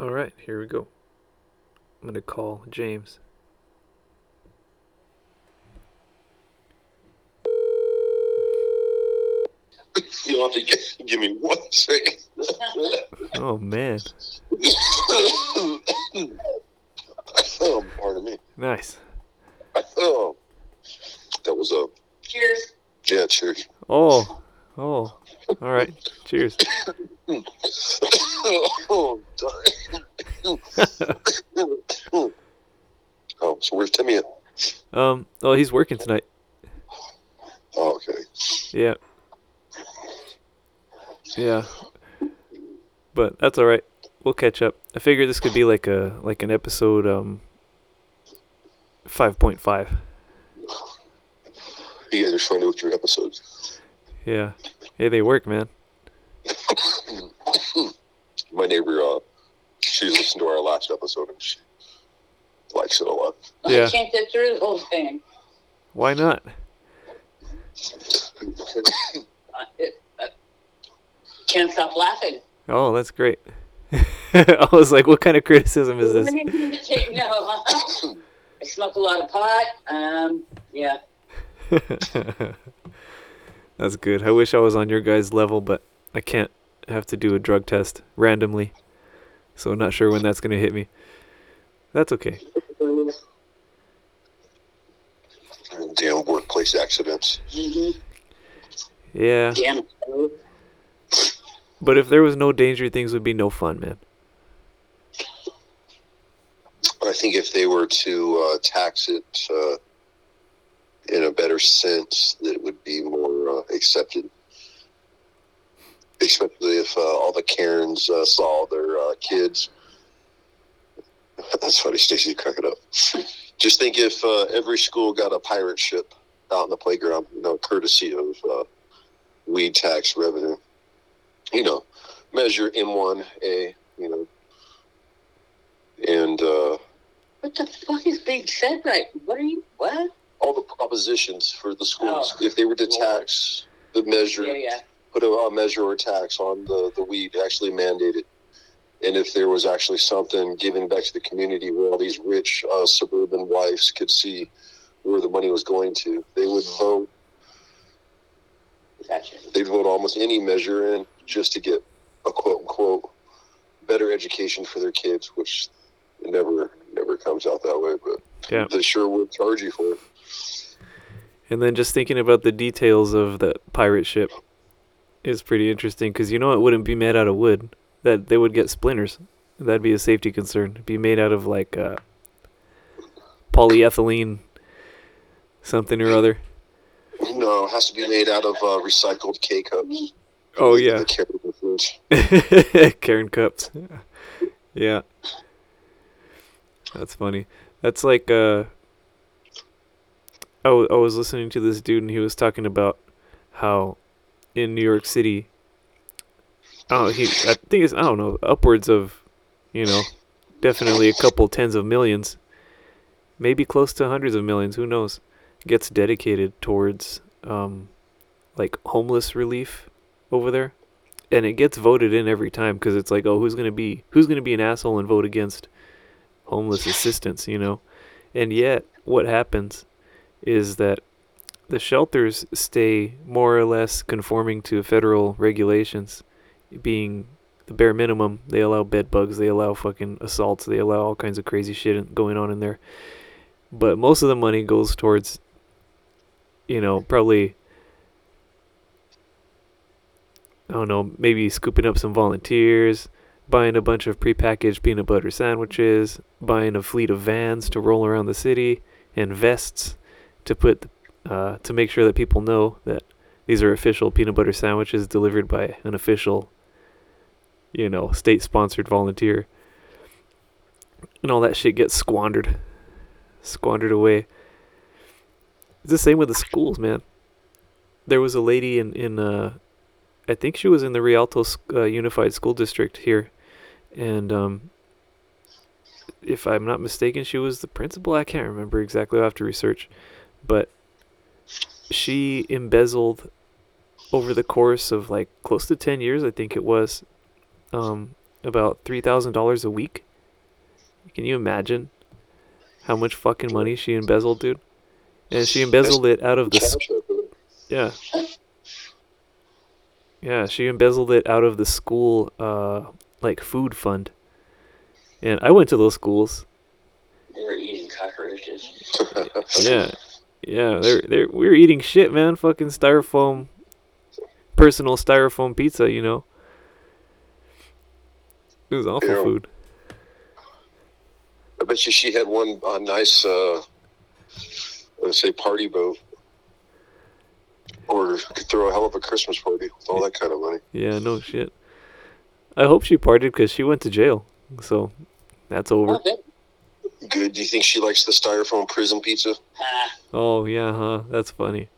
All right, here we go. I'm gonna call James. You'll have to give, give me one second. Oh man, oh, pardon me. nice. Oh, that was a Cheers. yeah, cheers. Oh, oh. All right. Cheers. oh, oh, so where's Timmy at? Um. Oh, he's working tonight. Oh, okay. Yeah. Yeah. But that's all right. We'll catch up. I figure this could be like a like an episode um 5.5. You guys are funny with your episodes. Yeah. Hey, they work, man. My neighbor, uh, she's listened to our last episode and she likes it a lot. Yeah. I can't get through the whole thing. Why not? It, uh, can't stop laughing. Oh, that's great. I was like, what kind of criticism is this? no. I smoke a lot of pot. Um, yeah. That's good. I wish I was on your guys' level, but I can't have to do a drug test randomly. So I'm not sure when that's going to hit me. That's okay. Damn workplace accidents. Mm-hmm. Yeah. Damn. But if there was no danger, things would be no fun, man. I think if they were to uh, tax it uh, in a better sense, that it would be more uh, accepted. Especially if uh, all the Karens uh, saw their uh, kids. That's funny, Stacy, crack it up. Just think if uh, every school got a pirate ship out in the playground, you know, courtesy of uh, weed tax revenue. You know, measure M1A, you know, and uh, What the fuck is being said right? What are you? What? all the propositions for the schools. Oh. If they were to tax the measure, Yeah, yeah. Put a, a measure or tax on the, the weed, actually mandate it. And if there was actually something given back to the community where all these rich uh, suburban wives could see where the money was going to, they would vote. Gotcha. They'd vote almost any measure in just to get a quote unquote better education for their kids, which never never comes out that way. But Yeah. they sure would charge you for it. And then just thinking about the details of that pirate ship is pretty interesting because you know it wouldn't be made out of wood. That they would get splinters. That'd be a safety concern. It'd be made out of like uh, polyethylene, something or other. No, it has to be made out of uh, recycled K cups. Oh yeah. Karen cups. Yeah, that's funny. That's like uh, I, w- I was listening to this dude and he was talking about how in New York City, oh he I think it's I don't know upwards of, you know, definitely a couple tens of millions, maybe close to hundreds of millions. Who knows? Gets dedicated towards um, like homeless relief over there and it gets voted in every time because it's like, oh, who's gonna be who's gonna be an asshole and vote against homeless assistance, you know? And yet, what happens is that the shelters stay more or less conforming to federal regulations, being the bare minimum. They allow bed bugs, they allow fucking assaults, they allow all kinds of crazy shit going on in there. But most of the money goes towards, you know, probably I don't know, maybe scooping up some volunteers, buying a bunch of prepackaged peanut butter sandwiches, buying a fleet of vans to roll around the city, and vests to put uh, to make sure that people know that these are official peanut butter sandwiches delivered by an official, you know, state-sponsored volunteer. And all that shit gets squandered, squandered away. It's the same with the schools, man. There was a lady in in uh, I think she was in the Rialto uh, Unified School District here, and um, if I'm not mistaken, she was the principal. I can't remember exactly. I have to research, but she embezzled over the course of like close to ten years, I think it was, um, about three thousand dollars a week. Can you imagine how much fucking money she embezzled, dude? And she embezzled it out of the yeah. Yeah, she embezzled it out of the school uh like food fund. And I went to those schools. They were eating cockroaches. Yeah. Yeah, they're they're we were eating shit, man. Fucking styrofoam personal styrofoam pizza, you know. It was awful food. I bet you she had one uh, nice, uh, let's say, party boat, or could throw a hell of a Christmas party with all that kind of money. Yeah, no shit. I hope she partied because she went to jail. So that's over. Good. Do you think she likes the styrofoam prison pizza? Oh yeah, huh? That's funny.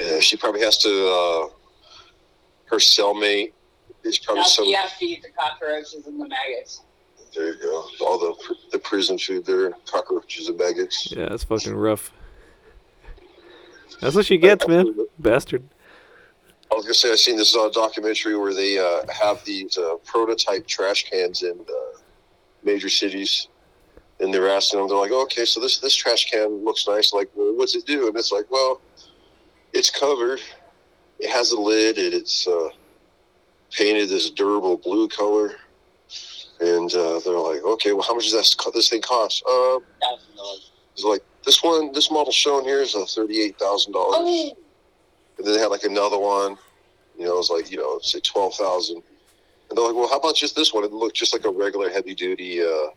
Yeah, she probably has to. Uh, her cellmate is probably now some. you have to eat the cockroaches and the maggots. There you go. All the the prison food there, cockroaches and maggots. Yeah, that's fucking rough. That's what she gets, man. Bastard. I was gonna say I seen this uh, documentary where they uh, have these uh, prototype trash cans and uh, major cities, and they're asking them. They're like, "Okay, so this this trash can looks nice. Like, well, what's it do?" And it's like, "Well, it's covered. It has a lid, and it's uh, painted this durable blue color." And uh, they're like, "Okay, well, how much does that this thing cost?" Uh, it's like this one, this model shown here is thousand dollars. Oh, And then they had like another one, you know, it was like, you know, say 12,000. And they're like, well, how about just this one? It looked just like a regular heavy duty uh,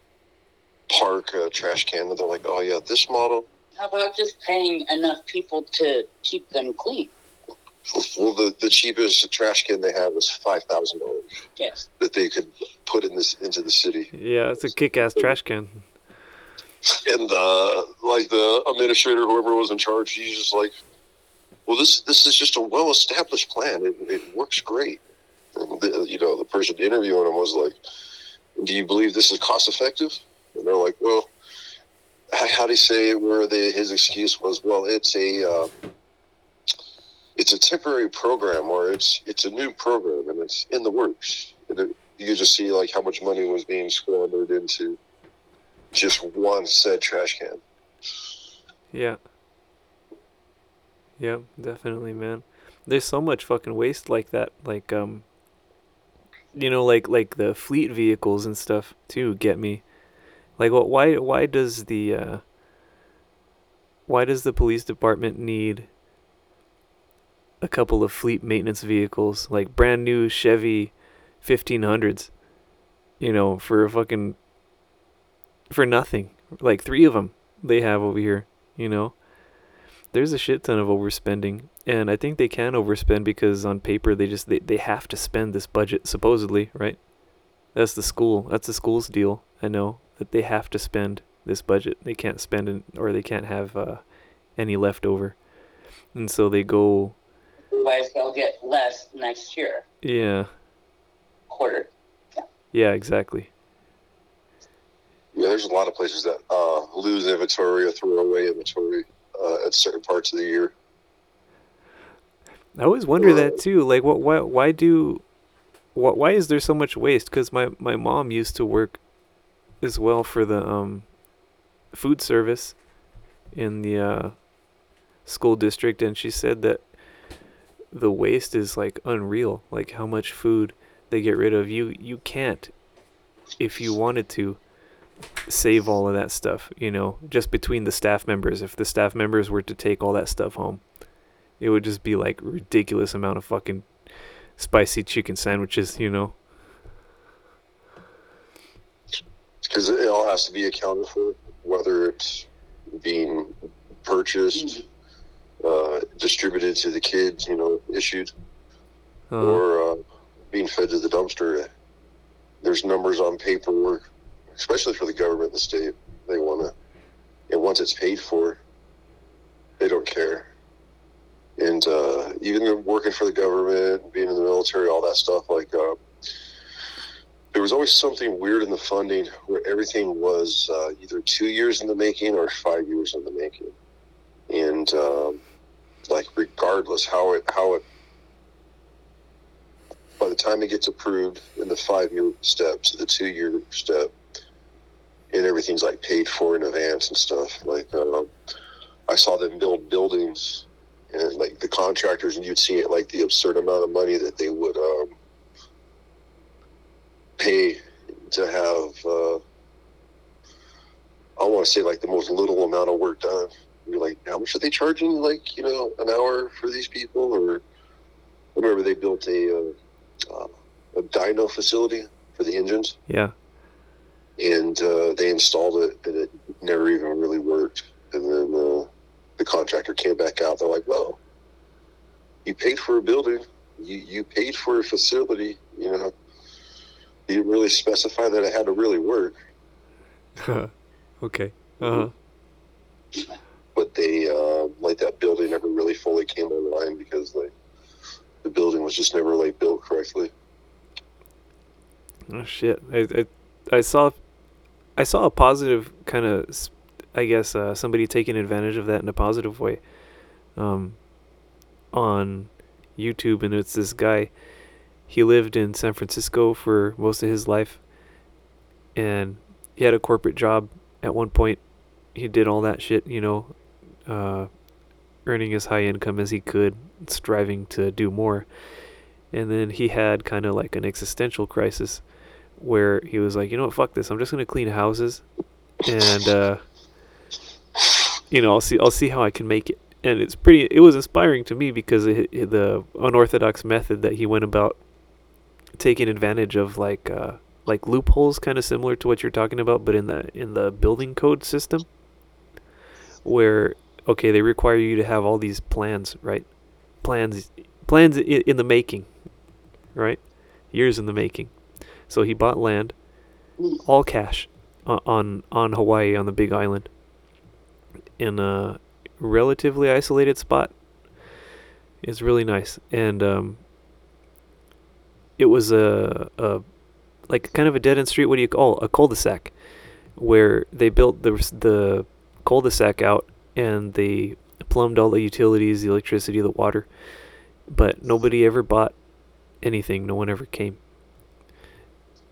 park uh, trash can. And they're like, oh, yeah, this model. how about just paying enough people to keep them clean? Well, the, the cheapest trash can they had was $5,000 Yes. that they could put in this into the city. Yeah, it's a kick-ass trash can. And uh, like the administrator, whoever was in charge, he's just like, well, this this is just a well established plan. It, it works great. And the, you know, the person interviewing him was like, do you believe this is cost effective? And they're like, well, how, do you say? Where the, his excuse was, well, it's a uh, it's a temporary program, or it's it's a new program, and it's in the works. And it, you just see like how much money was being squandered into just one said trash can. Yeah. Yeah, definitely, man. There's so much fucking waste like that. Like, um, you know, like like the fleet vehicles and stuff too get me. Like, what? Why? Why does the uh, why does the police department need a couple of fleet maintenance vehicles, like brand new Chevy 1500s? You know, for a fucking for nothing. Like three of them they have over here. You know, there's a shit ton of overspending, and I think they can overspend because on paper they just they, they have to spend this budget supposedly, right? That's the school. That's the school's deal. I know that they have to spend this budget. They can't spend it, or they can't have uh, any left over, and so they go. Otherwise, they'll get less next year, Yeah, quarter. yeah, exactly. Yeah, there's a lot of places that uh, lose inventory or throw away inventory uh, at certain parts of the year. I always wonder that too. Like, what? Why? Why do? What? Why is there so much waste? Because my my mom used to work as well for the um food service in the uh, school district, and she said that the waste is like unreal. Like how much food they get rid of. You you can't, if you wanted to, save all of that stuff. You know, just between the staff members. If the staff members were to take all that stuff home it would just be like ridiculous amount of fucking spicy chicken sandwiches, you know. Because it all has to be accounted for, whether it's being purchased, uh, distributed to the kids, you know, issued, Uh, or uh, being fed to the dumpster. There's numbers on paperwork, especially for the government, and the state. They want to, and once it's paid for, they don't care. And uh, even working for the government, being in the military, all that stuff, like uh, there was always something weird in the funding where everything was uh, either two years in the making or five years in the making. And um, like regardless how it how it by the time it gets approved in the five year step to the two year step, and everything's like paid for in advance and stuff. Like um, I saw them build buildings and like the contractors, and you'd see it like the absurd amount of money that they would um, pay to have. Uh, I want to say like the most little amount of work done. You're like, how much are they charging? Like, you know, an hour for these people? Or remember they built a uh, uh, a dyno facility for the engines, Yeah. And uh, they installed it, and it never even really worked. And then uh, the contractor came back out. They're like, well, you paid for a building, you you paid for a facility. You know, you didn't really specify that it had to really work. okay. Uh huh. but they uh, like that building never really fully came online because like the building was just never like built correctly. Oh shit! I, I I saw I saw a positive kind of I guess uh, somebody taking advantage of that in a positive way um, on YouTube, and it's this guy. He lived in San Francisco for most of his life, and he had a corporate job. At one point, he did all that shit, you know, uh, earning as high income as he could, striving to do more. And then he had kind of like an existential crisis where he was like, you know what, fuck this. I'm just gonna clean houses, and uh, you know, I'll see, I'll see how I can make it. And it's pretty. It was inspiring to me because it, it- the unorthodox method that he went about taking advantage of, like uh, like loopholes, kind of similar to what you're talking about, but in the in the building code system, where okay, they require you to have all these plans, right? Plans, plans in, in the making, right? Years in the making. So he bought land, all cash, on on Hawaii on the Big Island, in a relatively isolated spot. It's really nice, and um, it was a, a like kind of a dead end street. What do you call a cul-de-sac, where they built the the cul-de-sac out and they plumbed all the utilities, the electricity, the water, but nobody ever bought anything. No one ever came.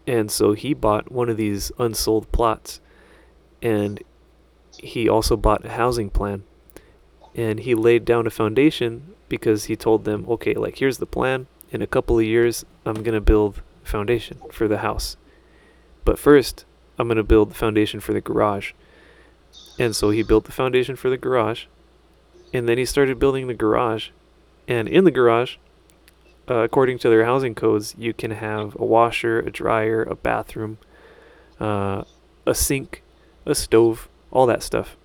And so he bought one of these unsold plots and he also bought a housing plan and he laid down a foundation because he told them, okay, like here's the plan. In a couple of years, I'm going to build a foundation for the house. But first, I'm going to build the foundation for the garage. And so he built the foundation for the garage. And then he started building the garage. And in the garage, uh, according to their housing codes, you can have a washer, a dryer, a bathroom, uh, a sink, a stove, all that stuff.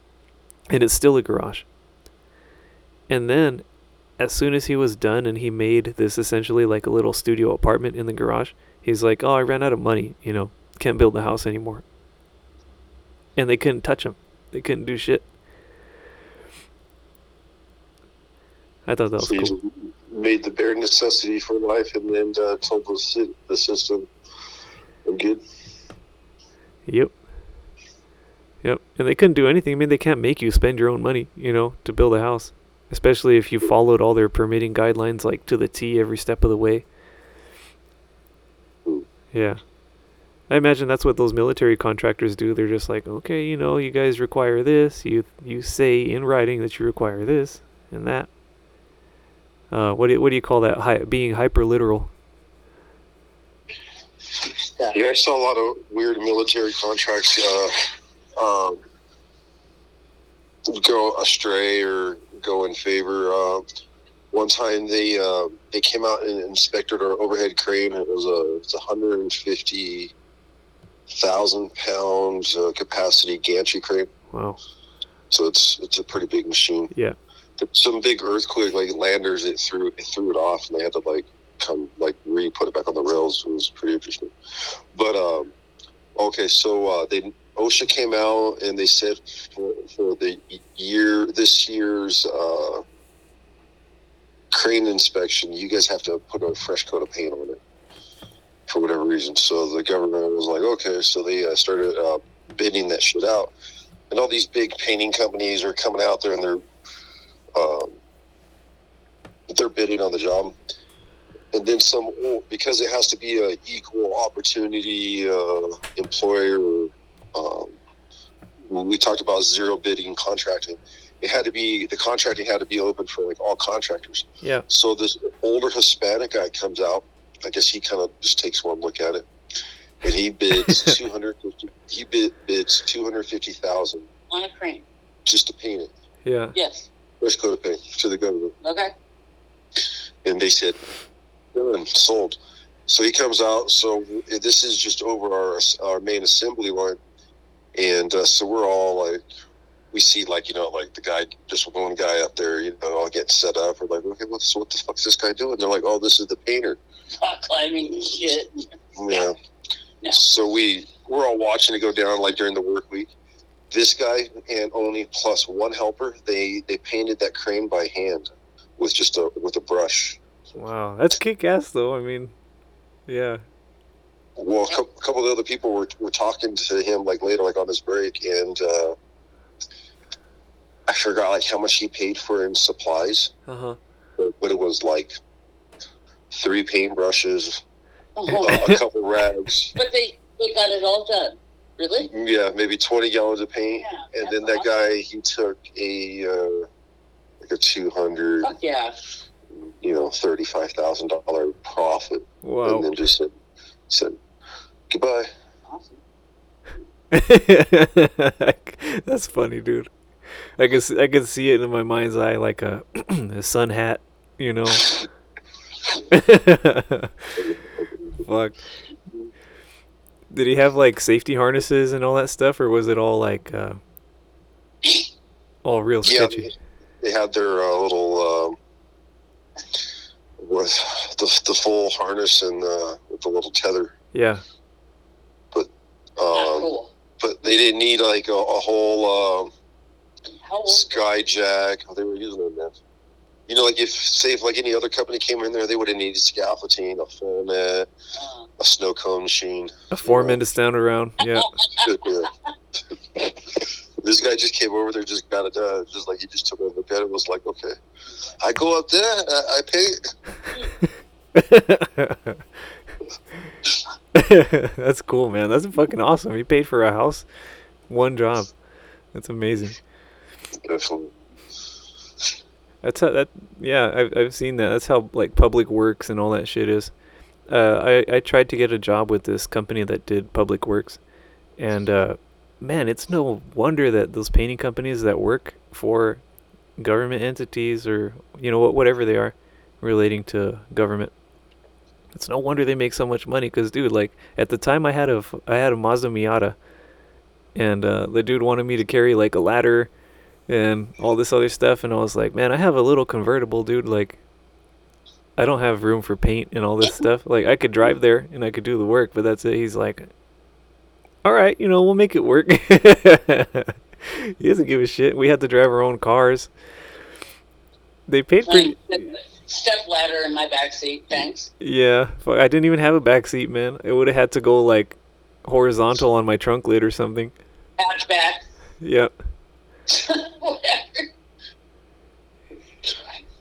And it's still a garage. And then, as soon as he was done and he made this essentially like a little studio apartment in the garage, he's like, Oh, I ran out of money, you know, can't build the house anymore. And they couldn't touch him, they couldn't do shit. I thought that was cool. Made the bare necessity for life, and then uh, told the, the system, "I'm good." Yep. Yep. And they couldn't do anything. I mean, they can't make you spend your own money, you know, to build a house. Especially if you followed all their permitting guidelines, like to the T every step of the way. Hmm. Yeah. I imagine that's what those military contractors do. They're just like, okay, you know, you guys require this. You you say in writing that you require this and that. Uh, what do what do you call that? Hi, being hyper literal. Yeah, I saw a lot of weird military contracts uh, um, go astray or go in favor. Uh, one time they uh, they came out and inspected our overhead crane. It was a it's a hundred and fifty thousand pounds uh, capacity gantry crane. Wow. So it's it's a pretty big machine. Yeah. Some big earthquake like Landers it threw it threw it off and they had to like come like re put it back on the rails. It was pretty interesting. But um okay, so uh they OSHA came out and they said for, for the year this year's uh crane inspection, you guys have to put a fresh coat of paint on it for whatever reason. So the government was like, okay, so they uh, started uh, bidding that shit out, and all these big painting companies are coming out there and they're um, they're bidding on the job, and then some because it has to be a equal opportunity uh, employer. Um, we talked about zero bidding contracting, it had to be the contracting had to be open for like all contractors. Yeah. So this older Hispanic guy comes out. I guess he kind of just takes one look at it, and he bids two hundred fifty. He bid, bids two hundred fifty thousand On a crane. just to paint it. Yeah. Yes. Dakota paint to the government, Okay. and they said done, sold. So he comes out. So this is just over our our main assembly line, and uh, so we're all like, we see like you know like the guy, just one guy up there, you know, all getting set up. We're like, okay, what's what the fuck's this guy doing? They're like, oh, this is the painter. Rock climbing shit. Yeah. Yeah. So we we're all watching it go down like during the work week. This guy and only plus one helper, they they painted that crane by hand with just a with a brush. Wow, that's kick ass though. I mean, yeah. Well, a couple, couple of other people were were talking to him like later, like on his break, and uh, I forgot like how much he paid for in supplies, Uh huh. but, but it was like three paintbrushes, Oh, a couple rags, but they, they got it all done. Really? yeah, maybe twenty gallons of paint. Yeah. And then that guy, he took a uh, like a two hundred, Fuck yeah. you know, thirty five thousand dollar profit, and then just said, said goodbye. Awesome. that's funny, dude. I can see, I can see it in my mind's eye like a, a sun hat, you know. Fuck. Did he have like safety harnesses and all that stuff, or was it all like uh, all real Yeah, sketchy? they had their uh, little um, with the, the full harness and uh, with the little tether. Yeah. Not Um, cool. but they didn't need like a, a whole um, How old? Skyjack. Oh, they were using them, man. You know, like if say if like any other company came in there, they would have needed scaffolding, a Uh, a snow cone machine. A foreman to stand around. Yeah. Yeah. this guy just came over there, just got it done. Just like he just took a look at it, was like, okay, I go up there, I, I pay. That's cool, man. That's fucking awesome. He paid for a house, one job. That's amazing. Definitely. That's how that. Yeah, I've I've seen that. That's how like public works and all that shit is. Uh, I I tried to get a job with this company that did public works, and uh, man, it's no wonder that those painting companies that work for government entities or you know what whatever they are relating to government. It's no wonder they make so much money. Cause dude, like at the time I had a I had a Mazda Miata, and uh, the dude wanted me to carry like a ladder and all this other stuff and I was like, "Man, I have a little convertible, dude, like I don't have room for paint and all this stuff. Like I could drive there and I could do the work, but that's it." He's like, "All right, you know, we'll make it work." he doesn't give a shit. We had to drive our own cars. They paid pretty Step ladder in my back seat. Thanks. Yeah, I didn't even have a back seat, man. It would have had to go like horizontal on my trunk lid or something. Hatchback. Yep. Whatever.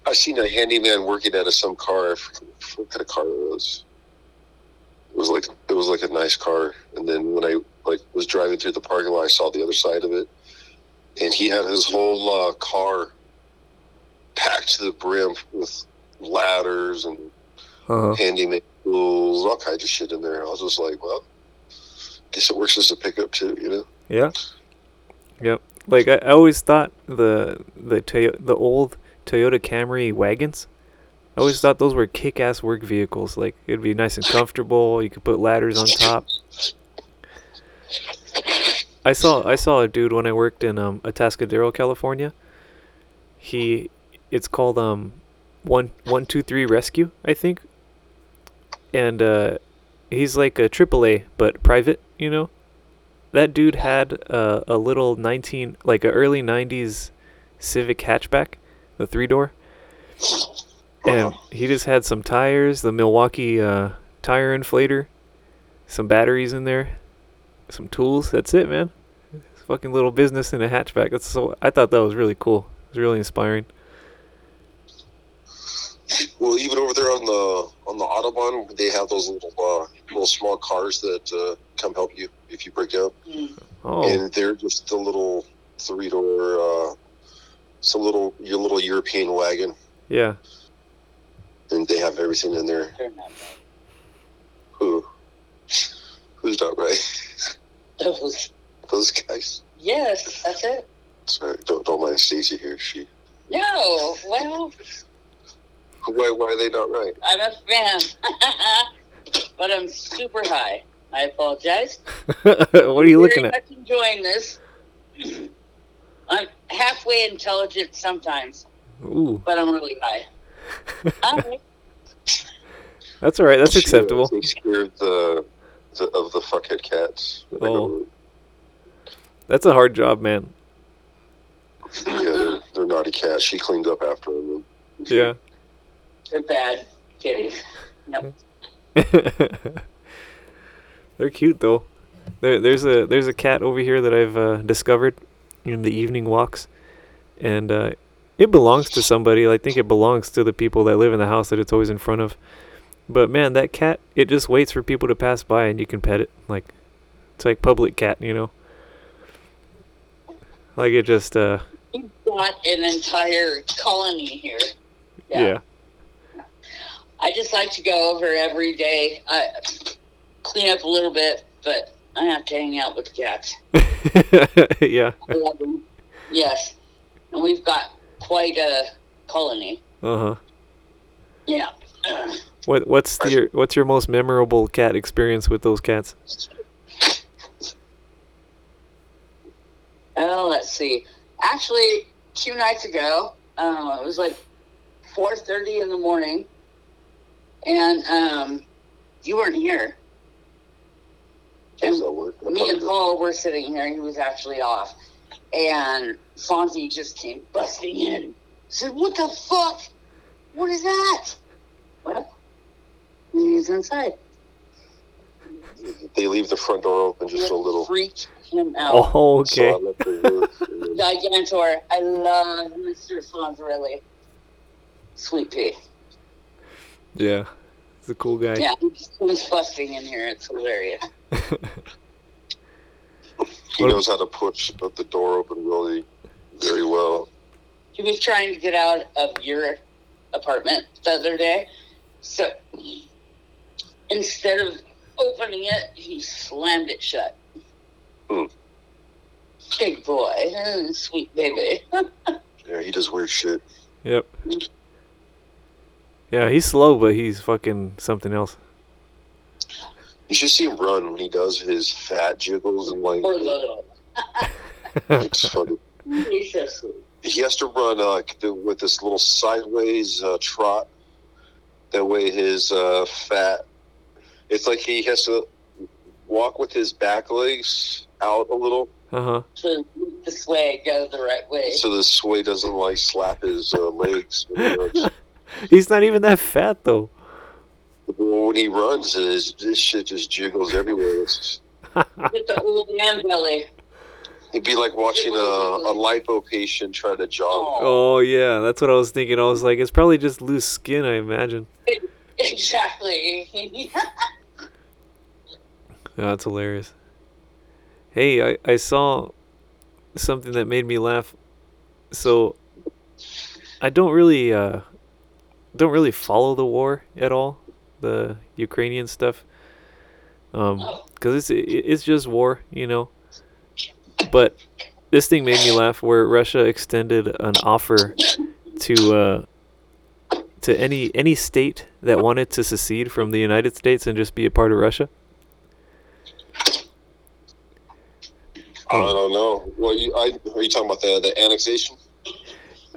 I seen a handyman working out of some car. I forget what kind of car it was. It was like it was like a nice car. And then when I like was driving through the parking lot, I saw the other side of it, and he had his whole uh, car packed to the brim with ladders and Uh-huh. handyman tools, all kinds of shit in there. I was just like, well, guess it works as a pickup too, you know? Yeah. Yep. Like I, I always thought the the Toyo- the old Toyota Camry wagons. I always thought those were kick-ass work vehicles. Like it'd be nice and comfortable. You could put ladders on top. I saw I saw a dude when I worked in um Atascadero, California. He, it's called um, one one two three rescue, I think. And uh, he's like a AAA but private, you know. That dude had uh, a little nineteen like a early '90s Civic hatchback, the three door, and he just had some tires, the Milwaukee uh, tire inflator, some batteries in there, some tools. That's it, man. It's fucking little business in a hatchback. That's so. I thought that was really cool. It was really inspiring. Well, Well, even over there on the on the autobahn, they have those little uh, little small cars that uh, come help you if you break down, Mm. Oh, and they're just a little three door, uh, some little your little European wagon, yeah. and they have everything in there. They're not right. Who? Who's not right? Those- Those guys. Yes, that's it. Sorry, don't don't mind Stacy here. She. No, well, Why why are they not right? I'm a fan. but I'm super high. I apologize. what are you looking Very at? much enjoying this. I'm halfway intelligent sometimes, Ooh, but I'm really high. Alright. that's all right. That's She, acceptable. They scared the, the of the fuckhead cats. Oh. That's a hard job, man. Yeah, they're, they're naughty cats. She cleaned up after them. Yeah. They're bad. Kidding. Nope. They're cute though. There, there's a there's a cat over here that I've uh, discovered in the evening walks, and uh, it belongs to somebody. I think it belongs to the people that live in the house that it's always in front of. But man, that cat, it just waits for people to pass by and you can pet it. Like it's like public cat, you know. Like it just uh You've got an entire colony here. yeah. I just like to go over every day. I clean up a little bit, but I have to hang out with the cats. Yeah. I love them. Yes. And we've got quite a colony. Uh-huh. Yeah. Uh, What what's the, your what's your most memorable cat experience with those cats? Oh, let's see. Actually, two nights ago, uh, it was like four thirty in the morning, and um, you weren't here. How does that work? Me and Paul were sitting here. He was actually off, and Fonzie just came busting in. Said, "What the fuck? What is that?" Well, he's inside. They leave the front door open just a little. Freaked him out. Oh, So I okay. let them move, and then- Gigantor. I love Mr. Fonzarelli. Sweet pea. Yeah. He's a cool guy. Yeah, he's busting in here. It's hilarious. he knows how to push but the door open really very well. He was trying to get out of your apartment the other day. So instead of opening it, he slammed it shut. Hmm. Big boy. Mm, Sweet baby. Yeah, he does weird shit. Yep. Yeah, he's slow, but he's fucking something else. You should see him run when he does his fat jiggles and like Poor it's funny. He's so. He has to run uh, with this little sideways uh, trot. That way, his uh, fat. It's like he has to walk with his back legs out a little, Uh huh. So the sway goes the right way. so the sway doesn't like slap his uh, legs. When he, runs. He's not even that fat though. when he runs, his this shit just jiggles everywhere. It's just, Get the old man belly. it'd be like watching a, a lipo patient try to jog. Oh yeah, that's what I was thinking. I was like, it's probably just loose skin, I imagine. Exactly. Yeah, that's hilarious. Hey, I, I saw something that made me laugh. So I don't really uh don't really follow the war at all, the Ukrainian stuff. Um cuz it's it's just war, you know. But this thing made me laugh where Russia extended an offer to uh to any any state that wanted to secede from the United States and just be a part of Russia. I don't know. Well, you, I, are you talking about the, the annexation?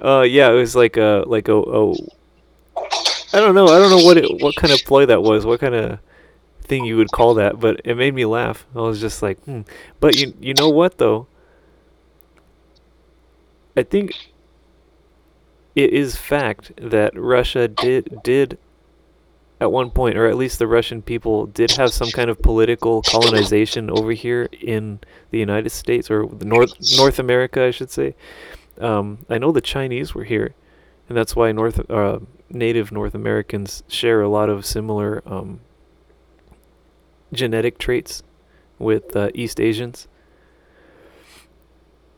Uh, yeah, it was like a like a, a I don't know. I don't know what it what kind of ploy that was. What kind of thing you would call that? But it made me laugh. I was just like, hmm. But you you know what though? I think it is fact that Russia did did at one point, or at least the Russian people did have some kind of political colonization over here in the United States or North North America, I should say. Um, I know the Chinese were here, and that's why North uh, native North Americans share a lot of similar um, genetic traits with uh, East Asians.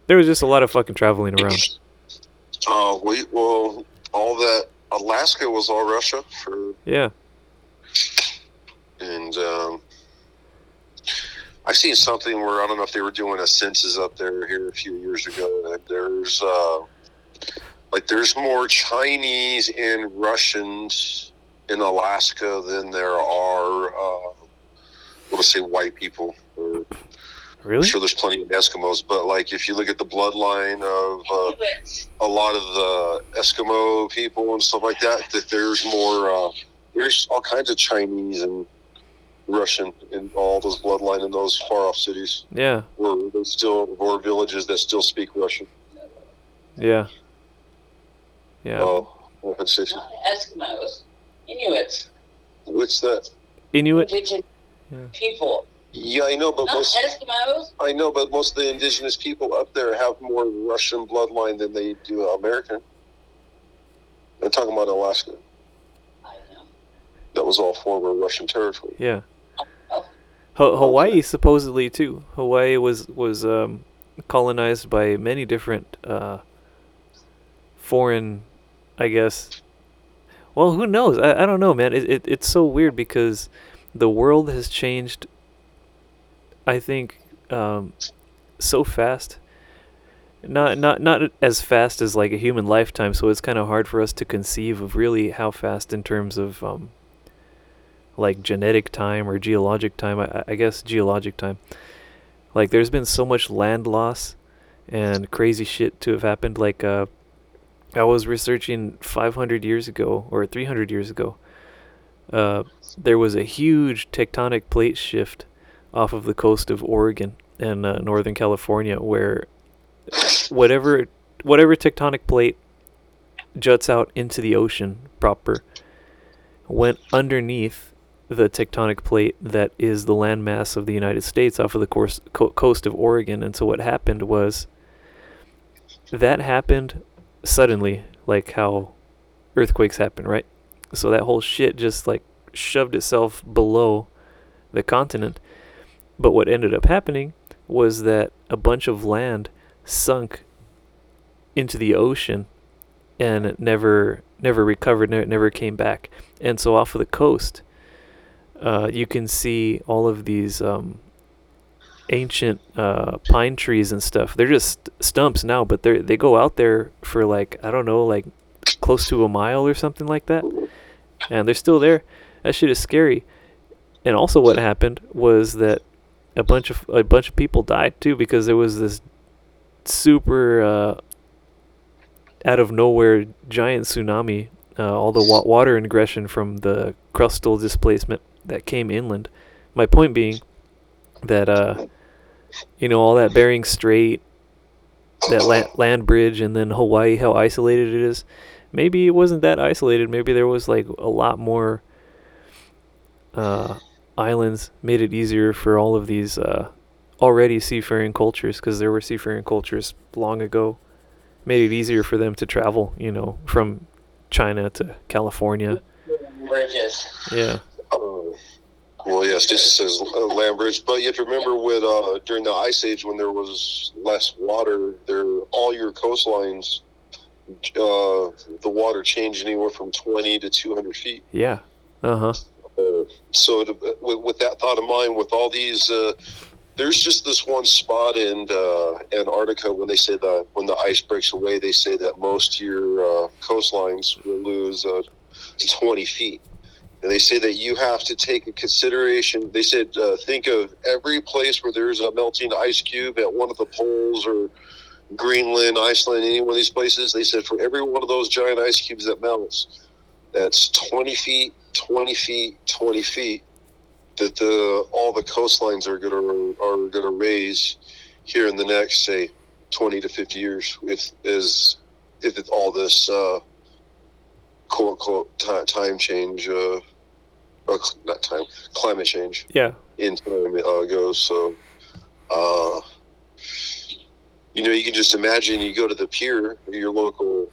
There was just a lot of fucking traveling around. Uh, we well, all that Alaska was all Russia for, Yeah. and um, I seen something where I don't know if they were doing a census up there here a few years ago. That there's uh, like there's more Chinese and Russians in Alaska than there are, uh, let's say, white people. Or, I'm Really? sure there's plenty of Eskimos, but like if you look at the bloodline of uh, a lot of the Eskimo people and stuff like that, that there's more, uh, there's all kinds of Chinese and Russian in all those bloodline in those far off cities Yeah. where they still, or villages that still speak Russian. Yeah. Yeah. Oh, open city. not Eskimos, Inuits, What's that? Inuit. indigenous Yeah. people. Yeah, I know, but Not most, Eskimos. I know, but most of the indigenous people up there have more Russian bloodline than they do American. I'm talking about Alaska. I know. That was all former Russian territory. Yeah. Oh. Hawaii supposedly too. Hawaii was was um, colonized by many different uh, foreign, I guess. Well, who knows? I, I don't know, man. It, it it's so weird because the world has changed. I think um, so fast. Not not not as fast as like a human lifetime. So it's kind of hard for us to conceive of really how fast in terms of um, like genetic time or geologic time. I, I guess geologic time. Like there's been so much land loss and crazy shit to have happened. Like uh, I was researching 500 years ago or 300 years ago. Uh, there was a huge tectonic plate shift off of the coast of Oregon and uh, Northern California, where whatever whatever tectonic plate juts out into the ocean proper went underneath the tectonic plate that is the landmass of the United States off of the course, co- coast of Oregon. And so what happened was that happened suddenly, like how earthquakes happen, right? So that whole shit just like shoved itself below the continent. But what ended up happening was that a bunch of land sunk into the ocean and never never recovered, never, never came back. And so off of the coast, uh, you can see all of these um, ancient uh, pine trees and stuff. They're just stumps now, but they they go out there for like I don't know, like close to a mile or something like that, and they're still there. That shit is scary. And also, what happened was that a bunch of a bunch of people died too because there was this super uh, out of nowhere giant tsunami. Uh, all the wa- water ingression from the crustal displacement that came inland. My point being that uh, you know all that Bering Strait, that la- land bridge, and then Hawaii, how isolated it is. Maybe it wasn't that isolated. Maybe there was like a lot more uh, islands. Made it easier for all of these uh, already seafaring cultures, because there were seafaring cultures long ago. Made it easier for them to travel. You know, from China to California. Bridges. Yeah. Well, yes, this says uh, land bridge, but you have to remember with uh, during the ice age when there was less water, there all your coastlines, uh, the water changed anywhere from twenty to two hundred feet. Yeah. Uh huh. Uh, so, to, with, with that thought in mind, with all these, uh, there's just this one spot in uh, Antarctica when they say that when the ice breaks away, they say that most of your uh, coastlines will lose uh, 20 feet. And they say that you have to take a consideration. They said, uh, think of every place where there's a melting ice cube at one of the poles or Greenland, Iceland, any one of these places. They said for every one of those giant ice cubes that melts, that's 20 feet, 20 feet, 20 feet, that the all the coastlines are gonna are gonna raise here in the next say 20 to 50 years if is if all this uh, quote unquote time, time change uh, or not time climate change Yeah. in time uh, goes so uh, you know you can just imagine you go to the pier your local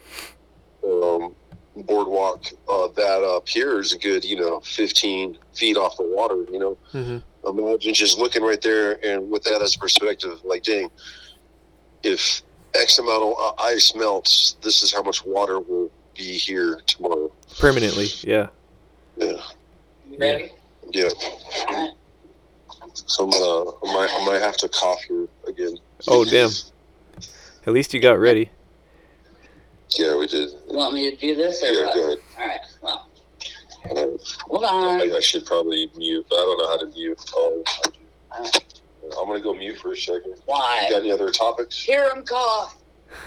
um, boardwalk uh, that uh, pier is a good, you know, 15 feet off the water. You know, hmm imagine just looking right there and with that as perspective, like, dang, if X amount of uh, ice melts, this is how much water will be here tomorrow. Permanently, yeah. Yeah, ready? yeah. So I'm, uh, I might, I might have to cough here again. Oh damn. At least you got ready. Yeah, we did. You want me to do this or Yeah, what? go ahead. All right. Well, hold on. I should probably mute, but I don't know how to mute. Oh, I'm gonna go mute for a second. You got any other topics? Hear him cough.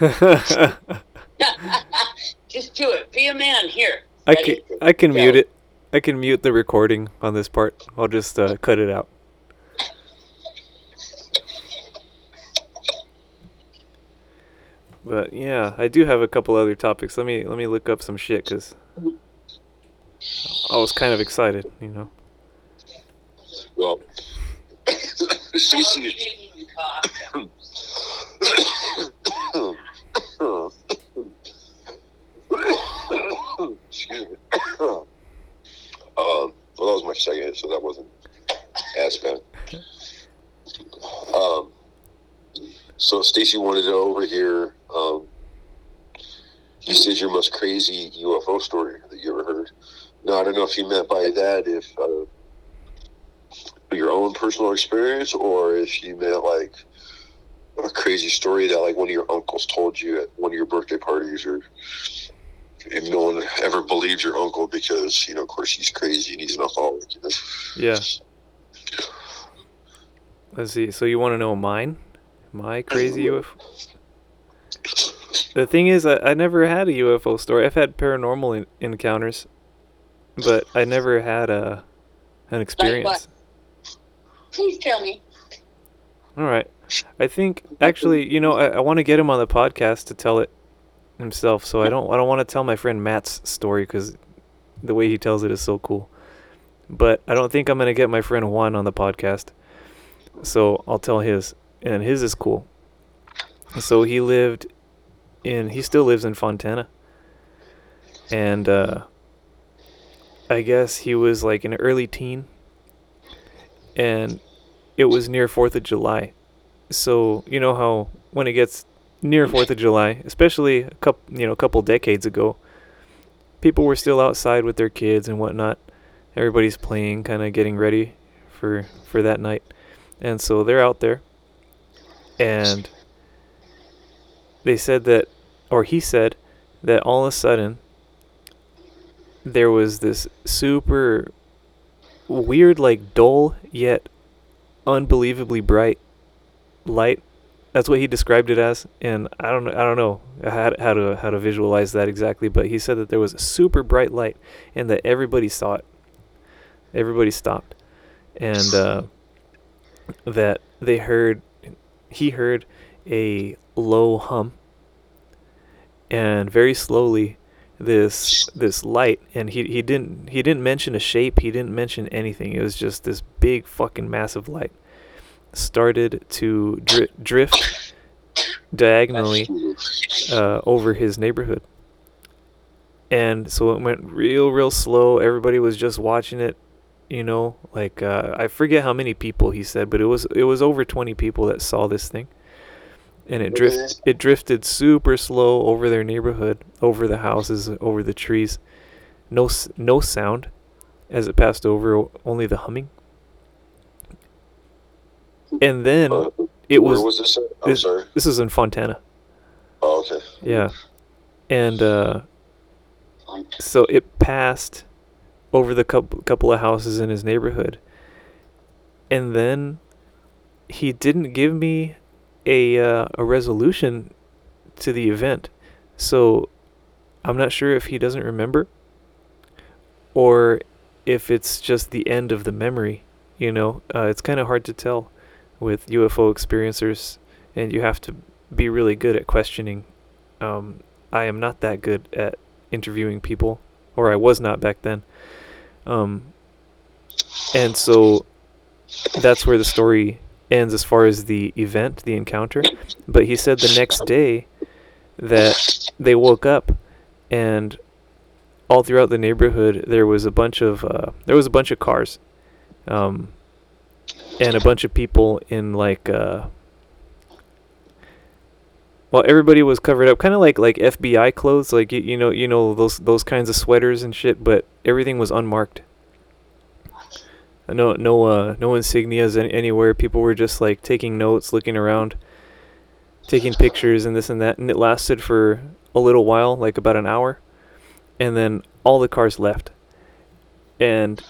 Just do it. Be a man. Here. I can I can Go. mute it. I can mute the recording on this part. I'll just uh, cut it out. But yeah, I do have a couple other topics. Let me let me look up some shit because I was kind of excited, you know. Well, Excuse me. um, well, that was my second, hit, so that wasn't as bad. Um, so Stacy wanted to over here. Um, you said your most crazy UFO story that you ever heard. Now I don't know if you meant by that if uh, your own personal experience or if you meant like a crazy story that like one of your uncles told you at one of your birthday parties or if no one ever believed your uncle because you know of course he's crazy and he's an alcoholic you know? Yeah. Let's see. So you want to know mine? My crazy mm-hmm. UFO. The thing is, I, I never had a UFO story. I've had paranormal in, encounters, but I never had a an experience. Please tell me. All right. I think actually, you know, I, I want to get him on the podcast to tell it himself. So I don't I don't want to tell my friend Matt's story because the way he tells it is so cool. But I don't think I'm gonna get my friend Juan on the podcast. So I'll tell his, and his is cool. So he lived in he still lives in Fontana. And uh I guess he was like an early teen and it was near 4th of July. So, you know how when it gets near 4th of July, especially a couple, you know, a couple decades ago, people were still outside with their kids and whatnot. Everybody's playing, kind of getting ready for for that night. And so they're out there and they said that or he said that all of a sudden there was this super weird like dull yet unbelievably bright light that's what he described it as and i don't know i don't know how, how to how to visualize that exactly but he said that there was a super bright light and that everybody saw it. Everybody stopped. And uh, that they heard he heard a low hum. And very slowly this this light and he, he didn't he didn't mention a shape he didn't mention anything. It was just this big fucking massive light started to dri- drift diagonally uh, over his neighborhood. And so it went real real slow. Everybody was just watching it you know like uh, i forget how many people he said but it was it was over 20 people that saw this thing. And it drift it drifted super slow over their neighborhood over the houses over the trees. No no sound as it passed over only the humming and then Uh, it where was was this? This- sorry. this is in fontana Oh, okay. yeah and uh so it passed over the couple couple of houses in his neighborhood and then he didn't give me a uh, a resolution to the event so i'm not sure if he doesn't remember or if it's just the end of the memory you know uh, it's kind of hard to tell with ufo experiencers and you have to be really good at questioning um, i am not that good at interviewing people or i was not back then um, and so that's where the story ends as far as the event, the encounter. But he said the next day that they woke up and all throughout the neighborhood there was a bunch of uh, there was a bunch of cars, um, and a bunch of people in like uh, well everybody was covered up kind of like like FBI clothes like you, you know you know those those kinds of sweaters and shit but everything was unmarked. No no uh no insignias any, anywhere. People were just like taking notes looking around taking pictures and this and that and it lasted for a little while like about an hour and then all the cars left. And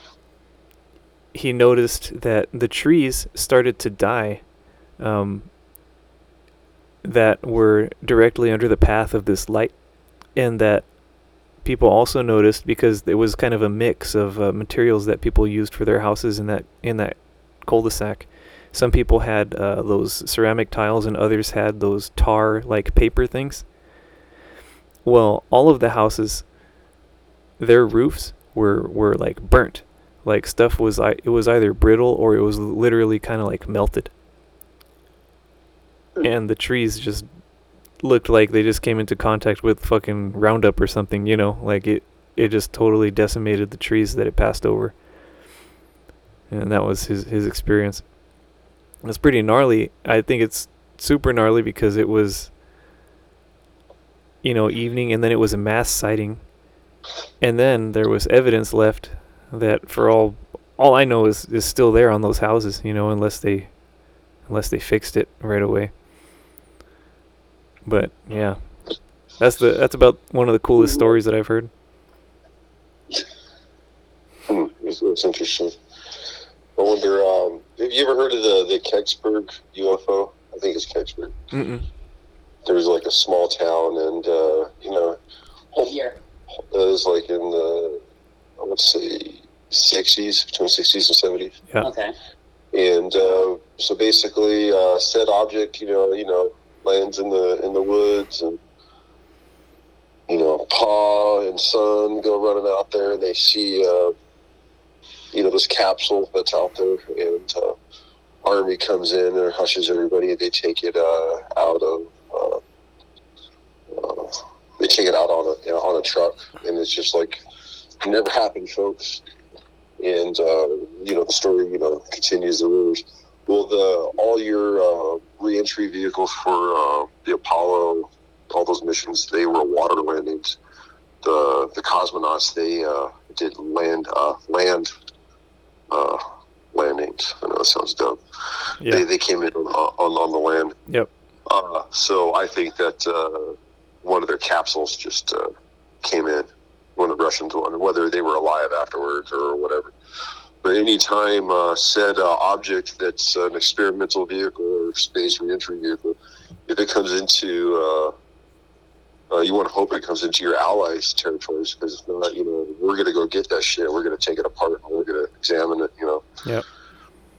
he noticed that the trees started to die um, that were directly under the path of this light and that people also noticed because it was kind of a mix of uh, materials that people used for their houses in that in that cul-de-sac. Some people had uh, those ceramic tiles and others had those tar like paper things. Well all of the houses their roofs were were like burnt like stuff was it was either brittle or it was literally kind of like melted. Hmm. And the trees just looked like they just came into contact with fucking roundup or something you know? Like it it just totally decimated the trees that it passed over. And that was his his experience. It's pretty gnarly. I think it's super gnarly because it was you know evening and then it was a mass sighting. And then there was evidence left that for all all I know is is still there on those houses, you know, unless they unless they fixed it right away. But yeah. That's the that's about one of the coolest stories that I've heard. Hmm, that's, that's interesting. I wonder, um, have you ever heard of the, the Kecksburg UFO? I think it's Kecksburg. Mm-mm. There was like a small town, and, uh, you know, Here. it was like in the, I would say, 60s, between 60s and 70s. Yeah. Okay. and uh, so basically uh, said object you know you know lands in the in the woods and you know pa and son go running out there and they see uh, you know this capsule that's out there and uh, army comes in and hushes everybody and they take it uh, out of uh, uh, they take it out on a you know, on a truck and it's just like never happened folks and uh, you know the story you know continues the rumors. Well, the all your uh, reentry vehicles for uh, the Apollo, all those missions, they were water landings. The the cosmonauts they uh, did land uh, land uh, landings. I know it sounds dumb. Yeah. They they came in on on, on the land. Yep. Uh, so I think that uh, one of their capsules just uh, came in when the Russians won, whether they were alive afterwards or whatever. But any time uh, said uh, object that's an experimental vehicle or space reentry vehicle, if it comes into, uh, uh, you want to hope it comes into your allies' territories because if not, you know, we're going to go get that shit. We're going to take it apart and we're going to examine it. You know, Yep.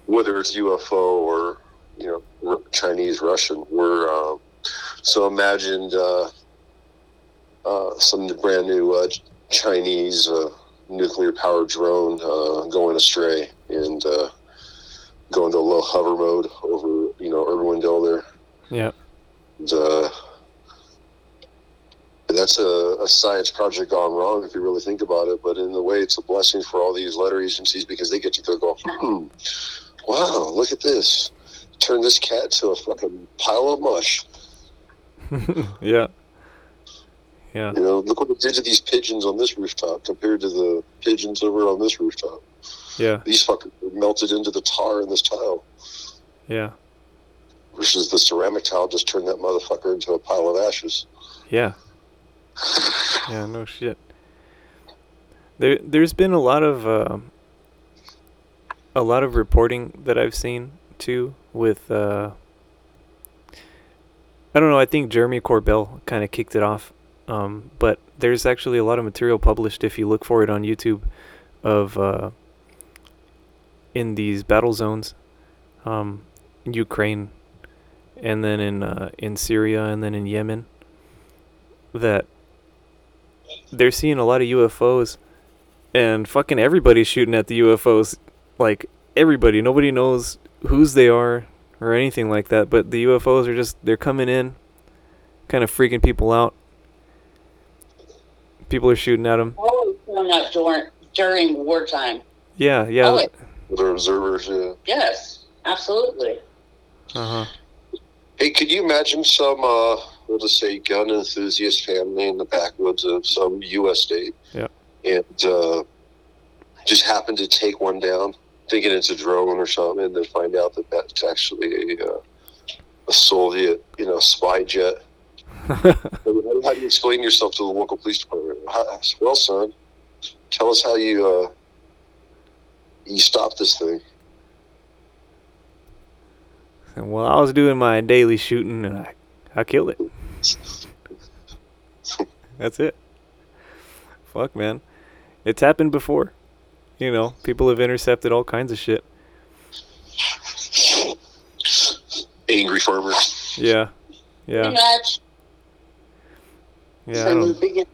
whether it's UFO or you know Chinese, Russian. We're uh, so imagined uh, uh, some brand new uh, Chinese uh, nuclear powered drone uh, going astray and uh, going to a low hover mode over you know Irwindale there. Yeah. And, uh, that's a, a science project gone wrong if you really think about it. But in a way, it's a blessing for all these letter agencies because they get to go, go hmm, wow, look at this. Turn this cat to a fucking pile of mush. yeah. Yeah. You know, look what it did to these pigeons on this rooftop compared to the pigeons over on this rooftop. Yeah. These fuckers melted into the tar in this tile. Yeah. Versus the ceramic tile just turned that motherfucker into a pile of ashes. Yeah. Yeah, no shit. There there's been a lot of uh, a lot of reporting that I've seen too with uh I don't know, I think Jeremy Corbell kind of kicked it off. Um, but there's actually a lot of material published if you look for it on YouTube of uh, in these battle zones um, in Ukraine and then in uh, in Syria and then in Yemen that they're seeing a lot of UFOs and fucking everybody's shooting at the UFOs like everybody nobody knows whose they are or anything like that but the UFOs are just they're coming in kind of freaking people out people are shooting at them Oh, showing up during during wartime. Yeah, yeah. Oh, it- The observers. Yeah. Yes, absolutely. Uh huh. Hey, could you imagine some, uh, we'll just say, gun enthusiast family in the backwoods of some U.S. state? Yeah. And uh, just happen to take one down, thinking it's a drone or something, and then find out that that's actually a, uh, a Soviet, you know, spy jet. How how do you explain yourself to the local police department? How, well, son, tell us how you uh, you stopped this thing. And well, I was doing my daily shooting and I, I killed it. That's it. Fuck, man. It's happened before. You know, people have intercepted all kinds of shit. Angry farmers. Yeah. Pretty Yeah. much. I the don't, beginning.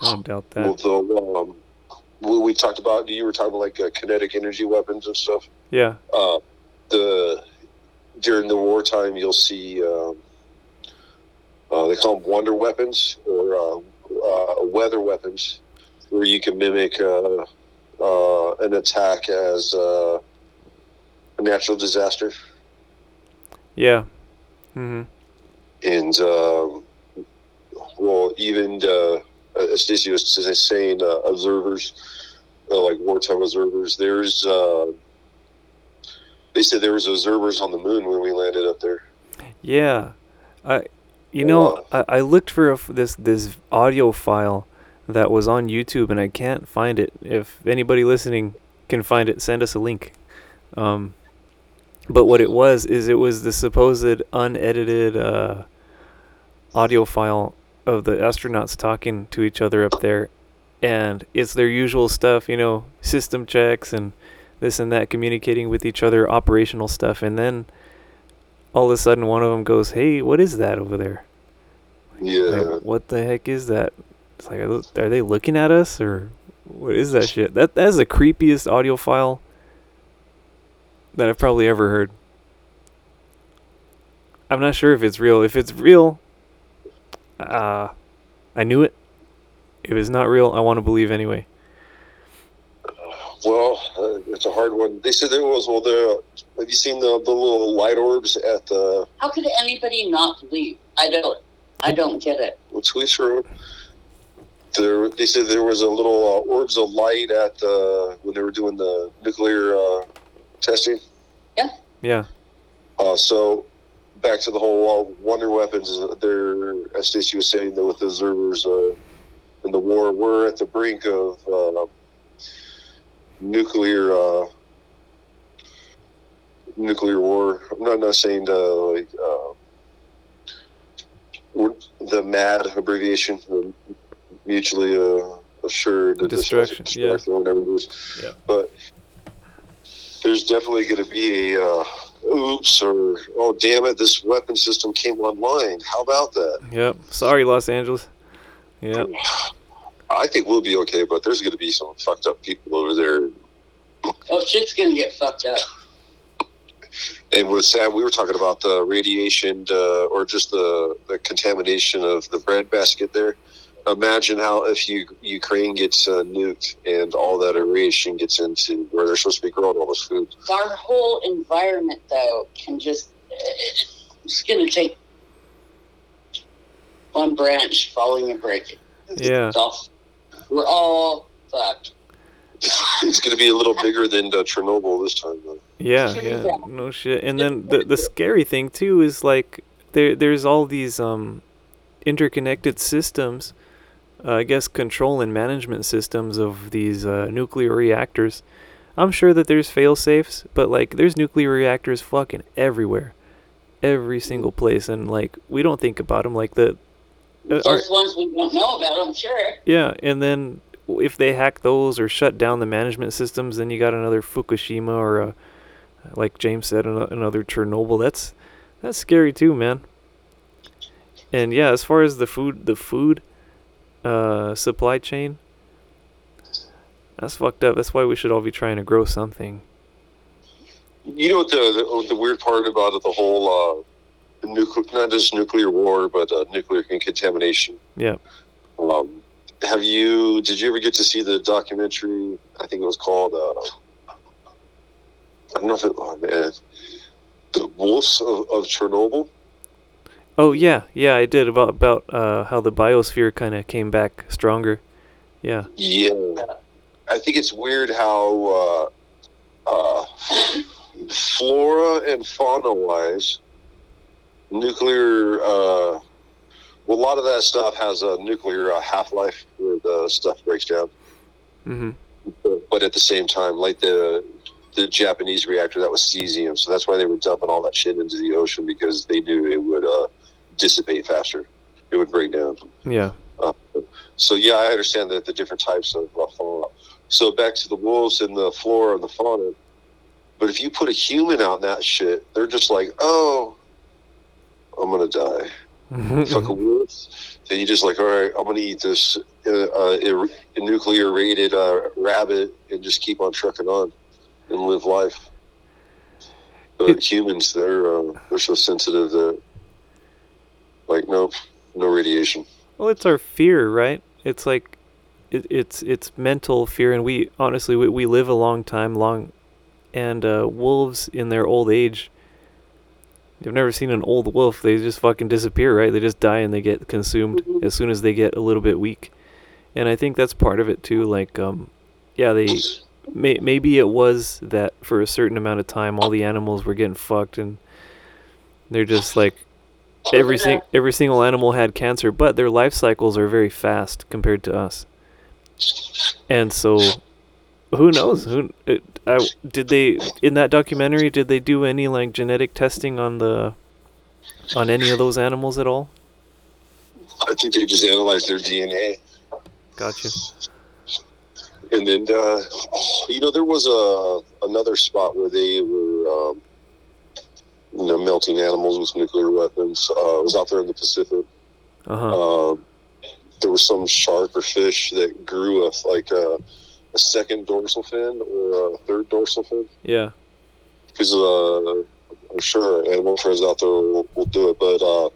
I don't doubt Well, that. the, um, we, we talked about you were talking about like uh, kinetic energy weapons and stuff. Yeah. Uh, the during the wartime, you'll see um, uh, they call them wonder weapons or uh, uh, weather weapons, where you can mimic uh, uh, an attack as uh, a natural disaster. Yeah. hmm and um, well, even uh, as Stacy was saying, uh, observers, uh, like wartime observers, there's. Uh, they said there was observers on the moon when we landed up there. Yeah. I, you know, I, I looked for a this this audio file that was on YouTube and I can't find it. If anybody listening can find it, send us a link. Um, but what it was is it was the supposed unedited uh, audio file of the astronauts talking to each other up there, and it's their usual stuff, you know, system checks and this and that, communicating with each other, operational stuff, and then all of a sudden one of them goes, "Hey, what is that over there? Yeah, Like, what the heck is that?" It's like, are they looking at us or what is that shit? That that is the creepiest audio file that I've probably ever heard. I'm not sure if it's real. If it's real, uh, I knew it. If it's not real, I want to believe anyway. well, uh, it's a hard one. They said there was well, the have you seen the, the little light orbs at the How could anybody not believe? I don't. I don't get it. what's Sweet Road? There, they said there was a little uh, orbs of light at the when they were doing the nuclear uh, testing. Yeah. Uh, so back to the whole uh, wonder weapons. There, as Stacy was saying, that with the observers uh, in the war, we're at the brink of uh, nuclear uh, nuclear war. I'm not not saying uh, like uh, the MAD abbreviation, the mutually uh, assured Destruction, yeah. destruction, or whatever it is. Yeah. But there's definitely going to be a uh, oops or oh damn it, this weapon system came online. How about that? Yep. Sorry, Los Angeles. Yep. I think we'll be okay, but there's going to be some fucked up people over there. Oh, shit's gonna get fucked up. And with Sam, we were talking about the radiation uh, or just the, the contamination of the bread basket there. Imagine how if you, Ukraine gets uh, nuked and all that radiation gets into where they're supposed to be growing all this food. Our whole environment, though, can just. It's gonna take one branch falling and breaking. Yeah. It's all- We're all fucked. It's going to be a little bigger than uh, Chernobyl this time, though. Yeah, yeah, yeah. no shit. And then the the scary thing too is like there there's all these um interconnected systems, uh, I guess control and management systems of these uh, nuclear reactors. I'm sure that there's fail safes, but like there's nuclear reactors fucking everywhere, every single place, and like we don't think about them like the. uh, our- ones we don't know about, I'm sure. yeah, and then if they hack those or shut down the management systems, then you got another Fukushima or a, like James said, another Chernobyl. That's that's scary too, man. And yeah, as far as the food, the food uh, supply chain, that's fucked up. That's why we should all be trying to grow something. You know what the, the the weird part about it, the whole uh, nuclear, not just nuclear war, but uh, nuclear contamination. Yeah. Um, have you? Did you ever get to see the documentary? I think it was called. Uh, I don't know if it. Oh man, the Wolves of, of Chernobyl. Oh yeah, yeah, I did about about uh, how the biosphere kind of came back stronger. Yeah. Yeah, I think it's weird how uh, uh, flora and fauna wise, nuclear. Uh, well, a lot of that stuff has a nuclear uh, half life where the stuff breaks down. Mhm. But at the same time, like the the Japanese reactor, that was cesium, so that's why they were dumping all that shit into the ocean because they knew it would uh, dissipate faster. It would break down. Yeah. Uh, so yeah, I understand that the different types of uh, fauna. So back to the wolves and the flora and the fauna. But if you put a human out in that shit, they're just like, oh, I'm gonna die. Fuck a wolf. Then you just like, all right, I'm gonna eat this uh, uh, ir- nuclear rated uh, rabbit and just keep on trucking on and live life. But It- humans, they're uh, they're so sensitive that like, no, no radiation. Well, it's our fear, right? It's like it, it's it's mental fear, and we honestly we, we live a long time, long, and uh, wolves in their old age. You've never seen an old wolf; they just fucking disappear, right? They just die and they get consumed Mhm. as soon as they get a little bit weak, and I think that's part of it too. Like, um, yeah, they may, maybe it was that for a certain amount of time, all the animals were getting fucked, and they're just like every sing- every single animal had cancer, but their life cycles are very fast compared to us. And so, who knows? Who it, I, did they in that documentary? Did they do any like genetic testing on the on any of those animals at all? I think they just analyzed their DNA. Gotcha. And then, uh, you know, there was a another spot where they were, um, you know, melting animals with nuclear weapons. Uh, it was out there in the Pacific. Uh huh. Um, there was some shark or fish that grew a like a, a second dorsal fin or a third dorsal fin. Yeah. Because uh, I'm sure animal friends out there will, will do it, but uh,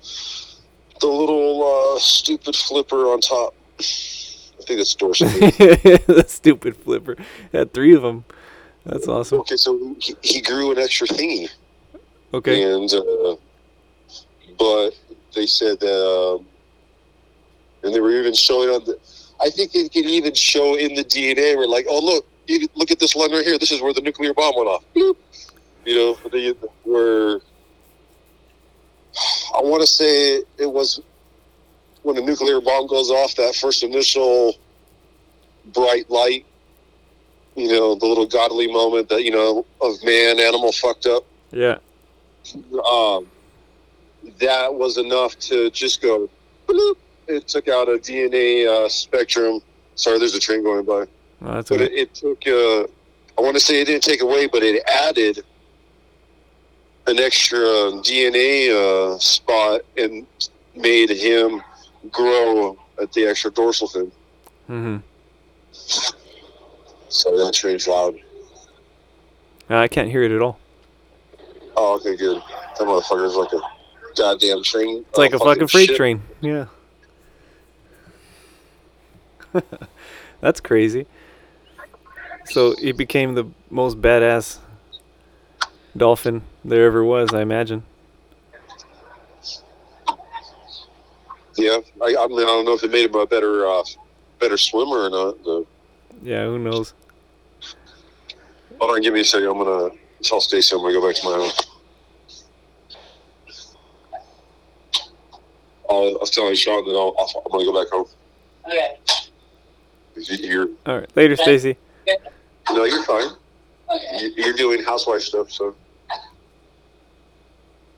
the little uh, stupid flipper on top. I think it's dorsal. the stupid flipper had three of them. That's awesome. Okay, so he, he grew an extra thingy, Okay. and uh, but they said that, um, and they were even showing on the. I think they could even show in the DNA. We're like, oh look, look at this line right here. This is where the nuclear bomb went off. Bloop. You know, they were. I want to say it was when a nuclear bomb goes off. That first initial bright light. You know, the little godly moment that you know of man, animal fucked up Yeah. Um, that was enough to just go. bloop. It took out a DNA uh, spectrum. Sorry, there's a train going by. That's But okay. it, it took. Uh, I want to say it didn't take away, but it added an extra DNA uh, spot and made him grow at the extra dorsal fin. Mm-hmm. So that train's loud. I can't hear it at all. Oh, okay, good. That motherfucker's like a goddamn train. It's like a fucking freight train. Yeah. That's crazy. So it became the most badass dolphin there ever was, I imagine. Yeah, I, I mean, I don't know if it made him a better, uh, better swimmer or not. But Yeah, who knows? hold on, give me a second. I'm gonna tell Stacy I'm gonna go back to my own. I'll, I was telling Sean that I'll, I'll, I'm gonna go back home. Okay. 'Cause you- You're, All right, later, Okay. Stacy. no, you're fine. Okay. You- You're doing housewife stuff, so.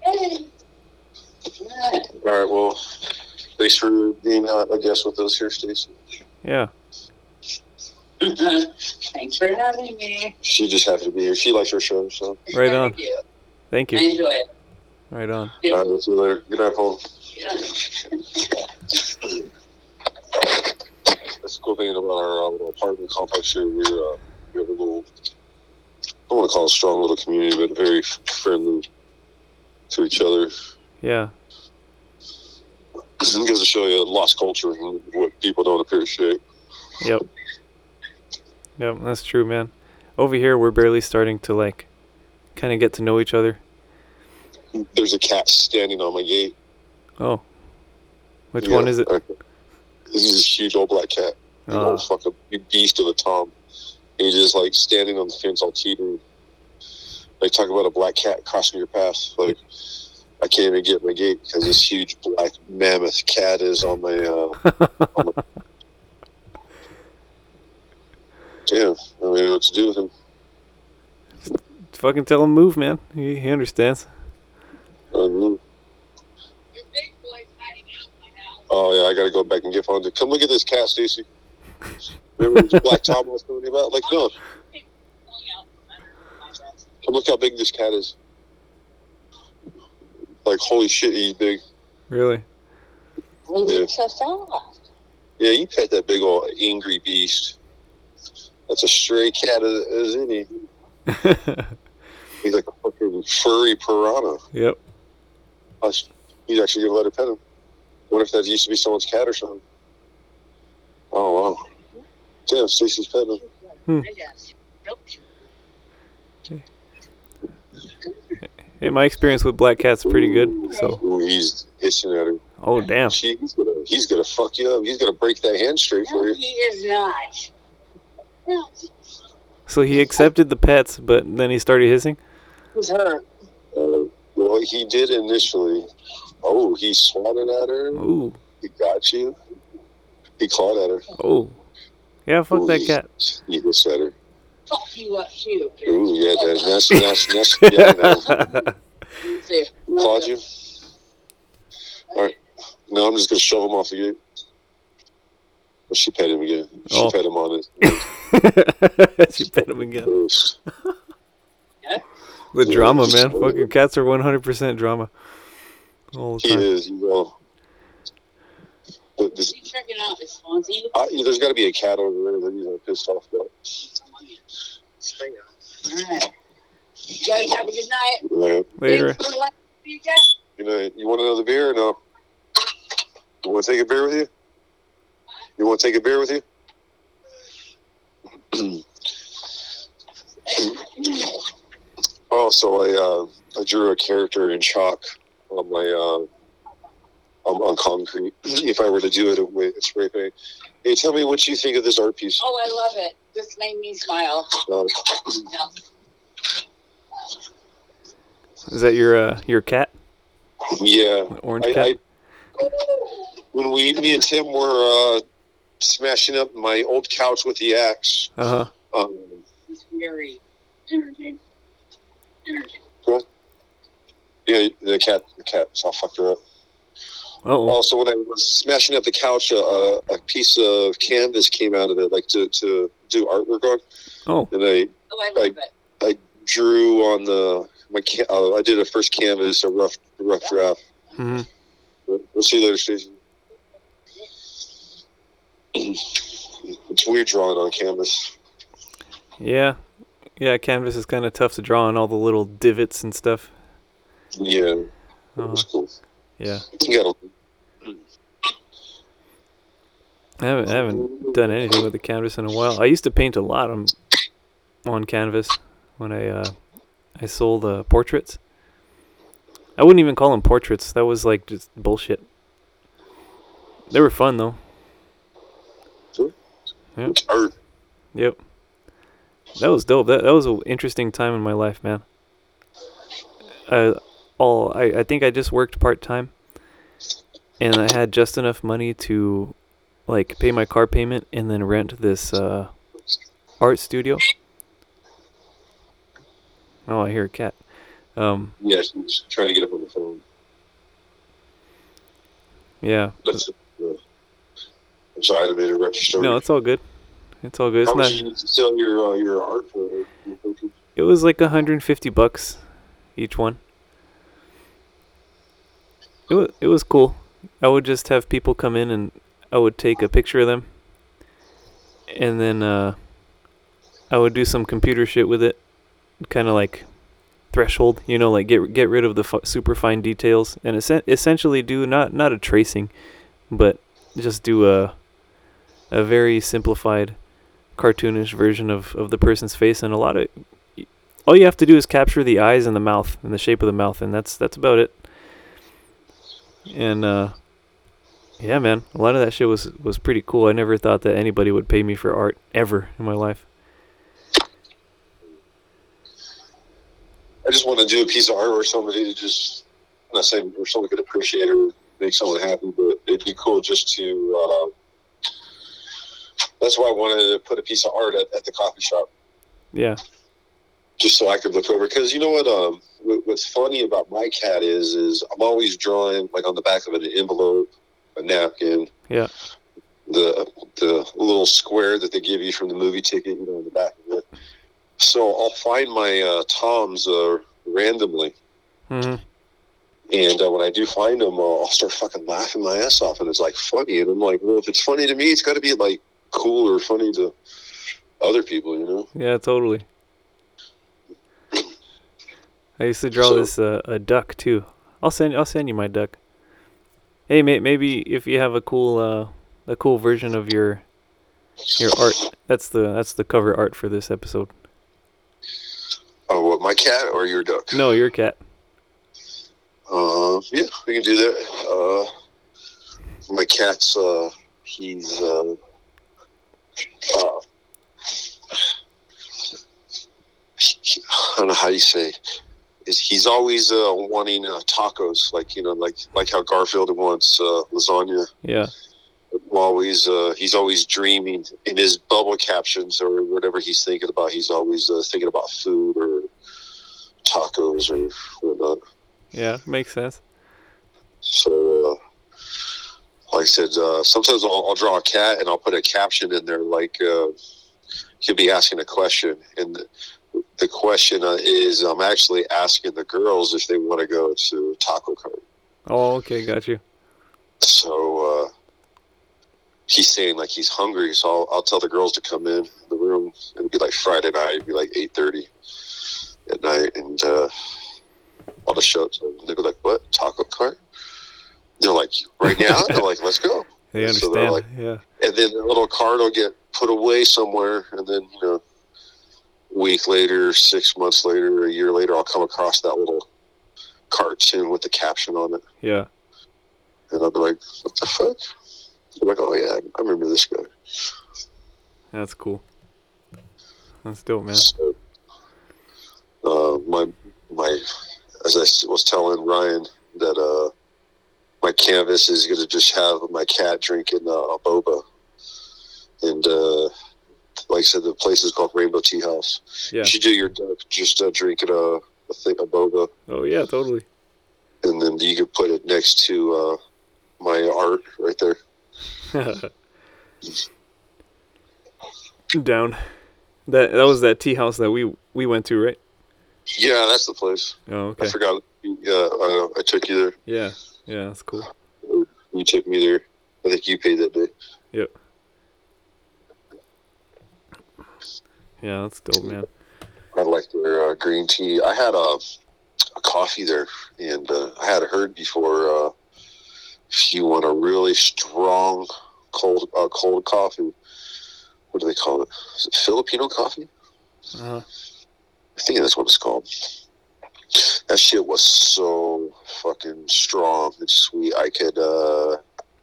Hey. All right. Well, thanks for being uh, a guest with us here, Stacy. Yeah. Thanks for having me. She just happened to be here. She likes our show, so. Right on. Thank you. Thank I you. enjoy it. Right on. All right. We'll see you later. Good night, Paul. That's the cool thing about our uh, little apartment complex here. We're uh, we have a little. I don't want to call it a strong little community, but very friendly to each other. Yeah. it goes to show you lost culture and what people don't appreciate. Yep. Yep, that's true, man. Over here, we're barely starting to like, kind of get to know each other. There's a cat standing on my gate. Oh. Which Yeah, one is it? okay. This is this huge old black cat. Oh. old fucking beast of a tom. He's just like standing on the fence all teetering. Like talk about a black cat crossing your path. Like I can't even get my gate because this huge black mammoth cat is on my. Uh, damn, I don't know what to do with him. Fucking tell him move, man. He, he understands. I don't know. Your big boy's hiding out my house. Oh yeah, I gotta go back and get Fonda. Come look at this cat, Stacy. Remember black Tom I was telling you about? Like, no, Pulling out from under my desk. come look how big this cat is. Like, holy shit, he's big. Really? Yeah. so soft. Yeah, you pet that big old angry beast. That's a stray cat as, as any. He's like a fucking furry piranha. yep. Us- He's actually gonna let her pet him. What if that used to be someone's cat or something? Oh wow. Damn, Stacy's petting him. I guess. Nope. Hey, my experience with black cats is pretty good. So. Ooh, he's hissing at her. Oh damn. She, he's gonna he's gonna fuck you up. He's gonna break that hand straight for you. he is not. No, So he accepted the pets, but then he started hissing. who's her? Uh, well, he did initially. Oh, he swatted at her. Ooh. He got you. He clawed at her. Oh. Yeah, fuck that Ooh, cat. He hissed at her. Fuck you up too. Ooh, yeah, that, that's that's that's yeah. No. Clawed you. All right. No, I'm just gonna shove him off the gate. But she pet him again. She Oh. pet him on his she pet him again. nose. The drama, man. Fucking cats are 100% drama. All the He time. is. You know. But this, you checking out this Fonzie? I, there's got to be a cat over there that he's pissed off about. Alright. You guys have a good night. Right. Later. Thanks for letting me get- You know, you want another beer or no? You want to take a beer with you? You want to take a beer with you? oh, so I uh, I drew a character in chalk on my uh, on, on concrete. If I were to do it with spray paint, hey, tell me what you think of this art piece. Oh, I love it. This made me smile. Uh, Is that your uh, your cat? yeah, Orange I, cat? I when we me and Tim were uh, smashing up my old couch with the axe. Uh huh. Um, It's very entertaining. Entertaining. yeah, the cat, the cat, so I fucked her up. Oh. Also, when I was smashing up the couch, uh, a piece of canvas came out of it, like to, to do artwork on, Oh. and I Oh, I love it. drew on the my. Ca- uh, I did a first canvas, a rough rough draft. hmm We'll see you later, Stacy. it's weird drawing on canvas. Yeah. Yeah, canvas is kind of tough to draw on all the little divots and stuff. Yeah, Uh, was cool. yeah. You gotta I haven't, I haven't done anything with the canvas in a while. I used to paint a lot on on canvas when I uh, I sold uh, portraits. I wouldn't even call them portraits. That was like just bullshit. They were fun though. It's art. Yep. That was dope. That that was an interesting time in my life, man. Uh, all I I think I just worked part time, and I had just enough money to, like, pay my car payment and then rent this uh, art studio. Oh, I hear a cat. Um, Yeah, she's trying to get up on the phone. yeah. That's, I'm sorry, I didn't mean to interrupt your story. No, it's all good. It's all good. It's How much not. you sell your uh, your art for? It was like 150 bucks each one. It was it was cool. I would just have people come in and I would take a picture of them. And then uh I would do some computer shit with it. Kind of like threshold. You know, like get get rid of the fu- super fine details and essen- essentially do not not a tracing, but just do a a very simplified, cartoonish version of of the person's face. And a lot of all you have to do is capture the eyes and the mouth and the shape of the mouth, and that's that's about it. And uh, yeah, man, a lot of that shit was was pretty cool. I never thought that anybody would pay me for art ever in my life. I just want to do a piece of art where somebody to just, I'm not saying where someone could appreciate or make someone happy, but it'd be cool just to. Uh, that's why I wanted to put a piece of art at, at the coffee shop, Yeah, just so I could look over. Because you know what? Um, what- what's funny about my cat is, is I'm always drawing like on the back of an envelope, a napkin. Yeah. The the little square that they give you from the movie ticket, you know, in the back of it. So I'll find my uh, toms uh, randomly. hmm And uh, when I do find them, uh, I'll start fucking laughing my ass off, and it's like funny. And I'm like, well, if it's funny to me, it's got to be like cool or funny to other people, you know? yeah, totally. I used to draw So- this uh, a duck too. I'll send I'll send you my duck. Hey, may, maybe if you have a cool uh, a cool version of your your art, that's the that's the cover art for this episode. Oh, what, my cat or your duck? No, your cat. Uh, yeah, we can do that. Uh, my cat's uh, he's uh, uh, I don't know how you say. Is he's always uh, wanting uh, tacos, like you know, like like how Garfield wants uh, lasagna. Yeah. always uh, he's always dreaming in his bubble captions or whatever he's thinking about. He's always uh, thinking about food or tacos or whatnot. Yeah, makes sense. So, uh, like I said, uh, sometimes I'll, I'll draw a cat and I'll put a caption in there, like uh, he'll be asking a question, and the, the question uh, is, I'm actually asking the girls if they want to go to Taco Cart. Oh, okay, got you. So uh, he's saying like he's hungry, so I'll, I'll tell the girls to come in the room. It'll be like Friday night. it'd be like eight thirty at night, and uh, I'll just show it to them. They'll be like, "What taco cart?" They're like, "Right now?" They're like, "Let's go." They So understand. like- yeah. And then the little card will get put away somewhere, and then you know, a week later, six months later, a year later, I'll come across that little cartoon with the caption on it. Yeah. And I'll be like, what the fuck? I'm like, oh yeah, I remember this guy. That's cool. That's dope, man. So, uh, my my, as I was telling Ryan that uh, my canvas is gonna just have my cat drinking uh, a boba, and uh, like I said, the place is called Rainbow Tea House. Yeah. You should do your duck just uh, drinking a, a thing a boba, Oh yeah, totally. and then you could put it next to uh, my art right there. Down. That that was that tea house that we we went to, right? Yeah, that's the place. Oh, okay. I forgot. Yeah, I, I took you there. Yeah. Yeah, that's cool. You took me there. I think you paid that day. Yep. Yeah, that's dope, man. I like their uh, green tea. I had a, a coffee there, and uh, I had heard before uh, if you want a really strong cold uh, cold coffee, what do they call it? Is it Filipino coffee? Uh, I think that's what it's called. That shit was so fucking strong and sweet. I could, uh,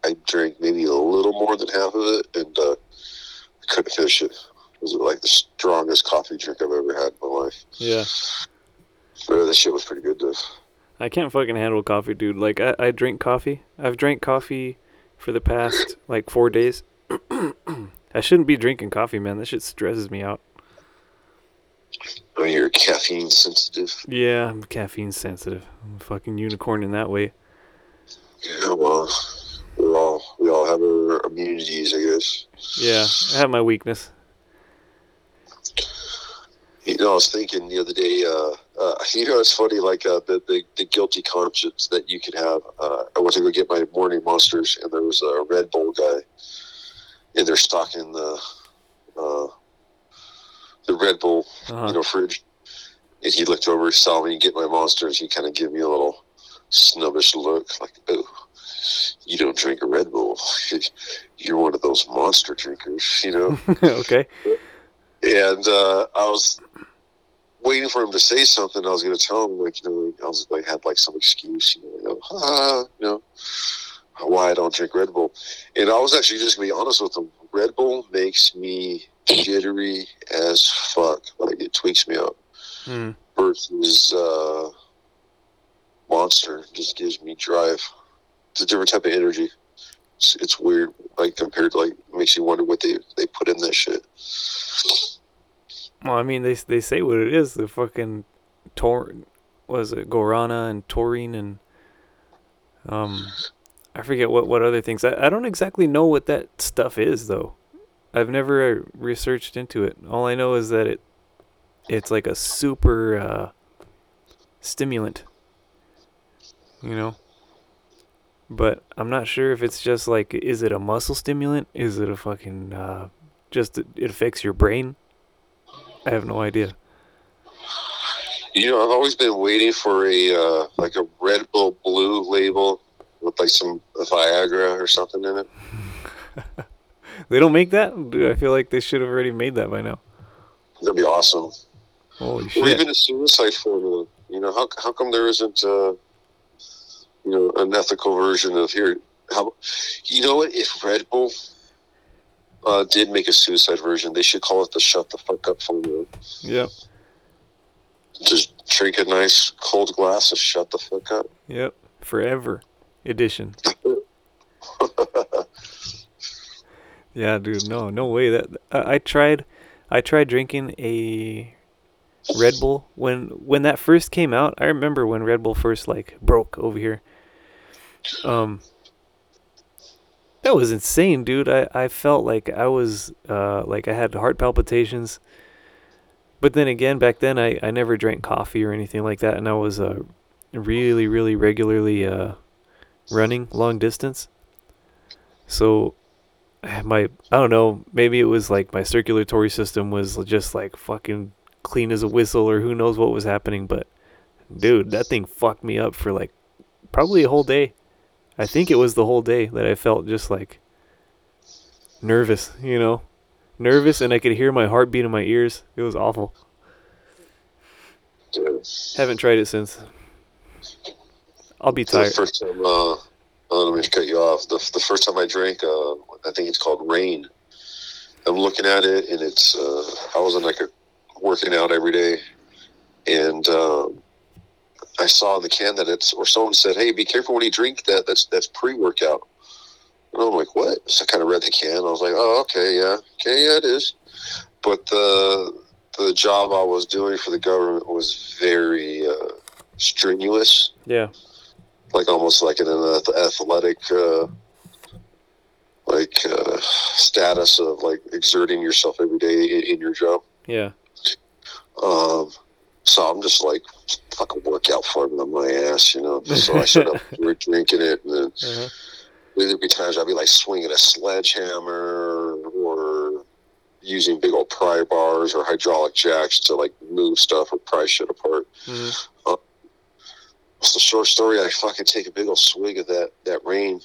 I drank maybe a little more than half of it, and uh, I couldn't finish it. It was like the strongest coffee drink I've ever had in my life. yeah. But that shit was pretty good, though. I can't fucking handle coffee, dude. Like I, I drink coffee. I've drank coffee for the past like four days. I shouldn't be drinking coffee, man. That shit stresses me out. Oh, you're caffeine sensitive. Yeah, I'm caffeine sensitive. I'm a fucking unicorn in that way. Yeah, well, we all we all have our immunities, I guess. Yeah, I have my weakness. You know, I was thinking the other day. Uh, uh, you know, it's funny, like uh, the, the the guilty conscience that you could have. Uh, I went to go get my morning monsters, and there was a Red Bull guy in there stocking the uh, the Red Bull, Uh-huh. you know, fridge. And he looked over, saw me get my monsters. He kind of gave me a little snubbish look, like, "Oh, you don't drink a Red Bull. You're one of those monster drinkers, you know." okay. and uh, I was waiting for him to say something. I was going to tell him, like, you know, I was like, had like some excuse, you know, you know, ah, you know, why I don't drink Red Bull. And I was actually just going to be honest with him. Red Bull makes me jittery as fuck. Like, it tweaks me up. Hmm. Versus uh, Monster just gives me drive. It's a different type of energy. It's, it's weird, like, compared to, like, makes you wonder what they, they put in that shit. Well, I mean, they they say what it is. The fucking tor, was it Guarana and taurine and um, I forget what what other things. I I don't exactly know what that stuff is though. I've never uh, researched into it. All I know is that it it's like a super uh, stimulant. You know. But I'm not sure if it's just like, is it a muscle stimulant? Is it a fucking uh, just it affects your brain? I have no idea. You know, I've always been waiting for a uh, like a Red Bull Blue label with like some Viagra or something in it. They don't make that? Dude, I feel like they should have already made that by now. That'd be awesome. Holy Or shit. even a suicide formula. You know, how how come there isn't uh, you know an ethical version of here? How you know what? If Red Bull uh, did make a suicide version, they should call it the "Shut the Fuck Up" formula. Yep. Just drink a nice cold glass of "Shut the Fuck Up." Yep. Forever edition. Yeah, dude. No, no way. That I, I tried. I tried drinking a Red Bull when when that first came out. I remember when Red Bull first like broke over here. Um. That was insane, dude. I, I felt like I was uh like I had heart palpitations. But then again, back then I, I never drank coffee or anything like that, and I was uh really really regularly uh running long distance. So my I don't know, maybe it was like my circulatory system was just like fucking clean as a whistle or who knows what was happening, but dude, that thing fucked me up for like probably a whole day. I think it was the whole day that I felt just like nervous, you know. Nervous and I could hear my heartbeat in my ears. It was awful. Dude. Haven't tried it since. I'll be The tired. first time, uh, uh, let me just cut you off. The, the first time I drank, uh, I think it's called Reign. I'm looking at it, and it's uh, I was in like a working out every day, and um, I saw in the can that it's or someone said, "Hey, be careful when you drink that. That's that's pre-workout." And I'm like, "What?" So I kind of read the can. I was like, "Oh, okay, yeah, okay, yeah, it is." But the the job I was doing for the government was very uh, strenuous Yeah. like almost like in an athletic uh, like uh, status of like exerting yourself every day in, in your job. Yeah. Um, so I'm just like fucking workout on my ass, you know. So I started up drinking it, and then Uh-huh. there'd be times I'd be like swinging a sledgehammer or using big old pry bars or hydraulic jacks to like move stuff or pry shit apart. Mhm. It's the short story. I fucking take a big old swig of that that Reign,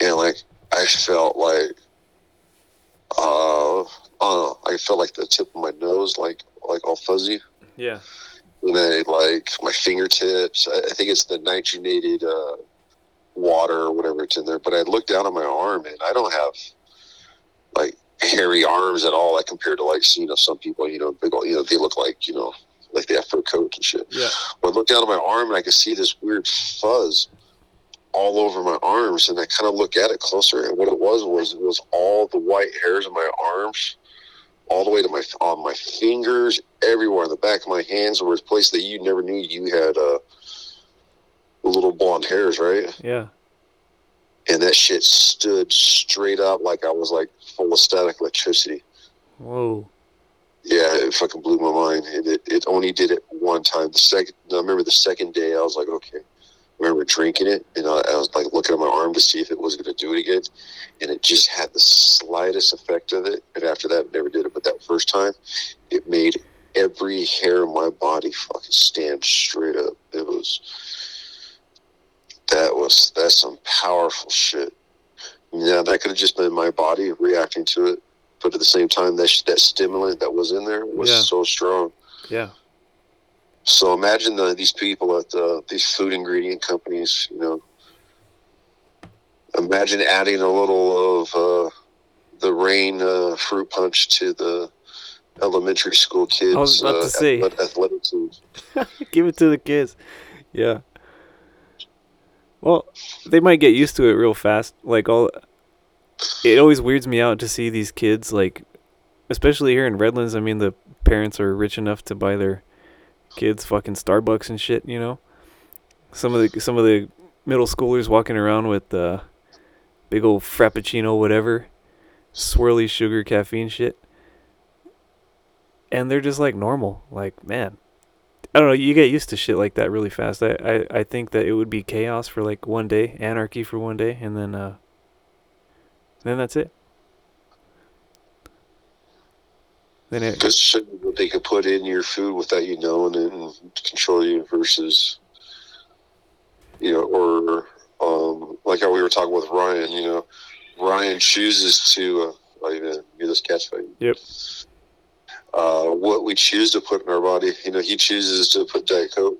and like I felt like, uh, I don't know. I felt like the tip of my nose, like like all fuzzy, Yeah. and then like my fingertips. I, I think it's the nitrogenated uh, water or whatever it's in there. But I looked down at my arm, and I don't have like hairy arms at all. Like compared to like you know some people, you know, big old, you know, they look like you know like they have fur coats and shit. Yeah. But I looked down at my arm and I could see this weird fuzz all over my arms. And I kind of look at it closer, and what it was was it was all the white hairs in my arms, all the way to my on my fingers, everywhere in the back of my hands, were a place that you never knew you had uh, little blonde hairs, right? Yeah. And that shit stood straight up like I was like full of static electricity. Whoa. Yeah, it fucking blew my mind. And it, it only did it one time. The second, I remember the second day, I was like, okay. Remember drinking it, and I, I was like looking at my arm to see if it was going to do it again, and it just had the slightest effect of it. And after that, never did it. But that first time, it made every hair in my body fucking stand straight up. It was that was that's some powerful shit. Yeah, that could have just been my body reacting to it, but at the same time, that that stimulant that was in there was Yeah. so strong. Yeah. So imagine the, these people at the, these food ingredient companies, you know. Imagine adding a little of uh, the Reign uh, fruit punch to the elementary school kids. I was about uh, to say. athlet- athletic teams. Give it to the kids. Yeah. Well, they might get used to it real fast. Like all it always weirds me out to see these kids like especially here in Redlands, I mean the parents are rich enough to buy their kids fucking Starbucks and shit, you know. Some of the some of the middle schoolers walking around with uh big old frappuccino whatever, swirly sugar caffeine shit. And they're just like normal. Like, man, I don't know. You get used to shit like that really fast. I, I, I think that it would be chaos for like one day, anarchy for one day, and then uh, then that's it. Then it, Because shit that they could put in your food without you knowing it and control you versus, you know, or um, like how we were talking with Ryan, you know, Ryan chooses to, uh, oh, you know, hear this cat's fight. Yep. Uh, what we choose to put in our body, you know, he chooses to put Diet Coke.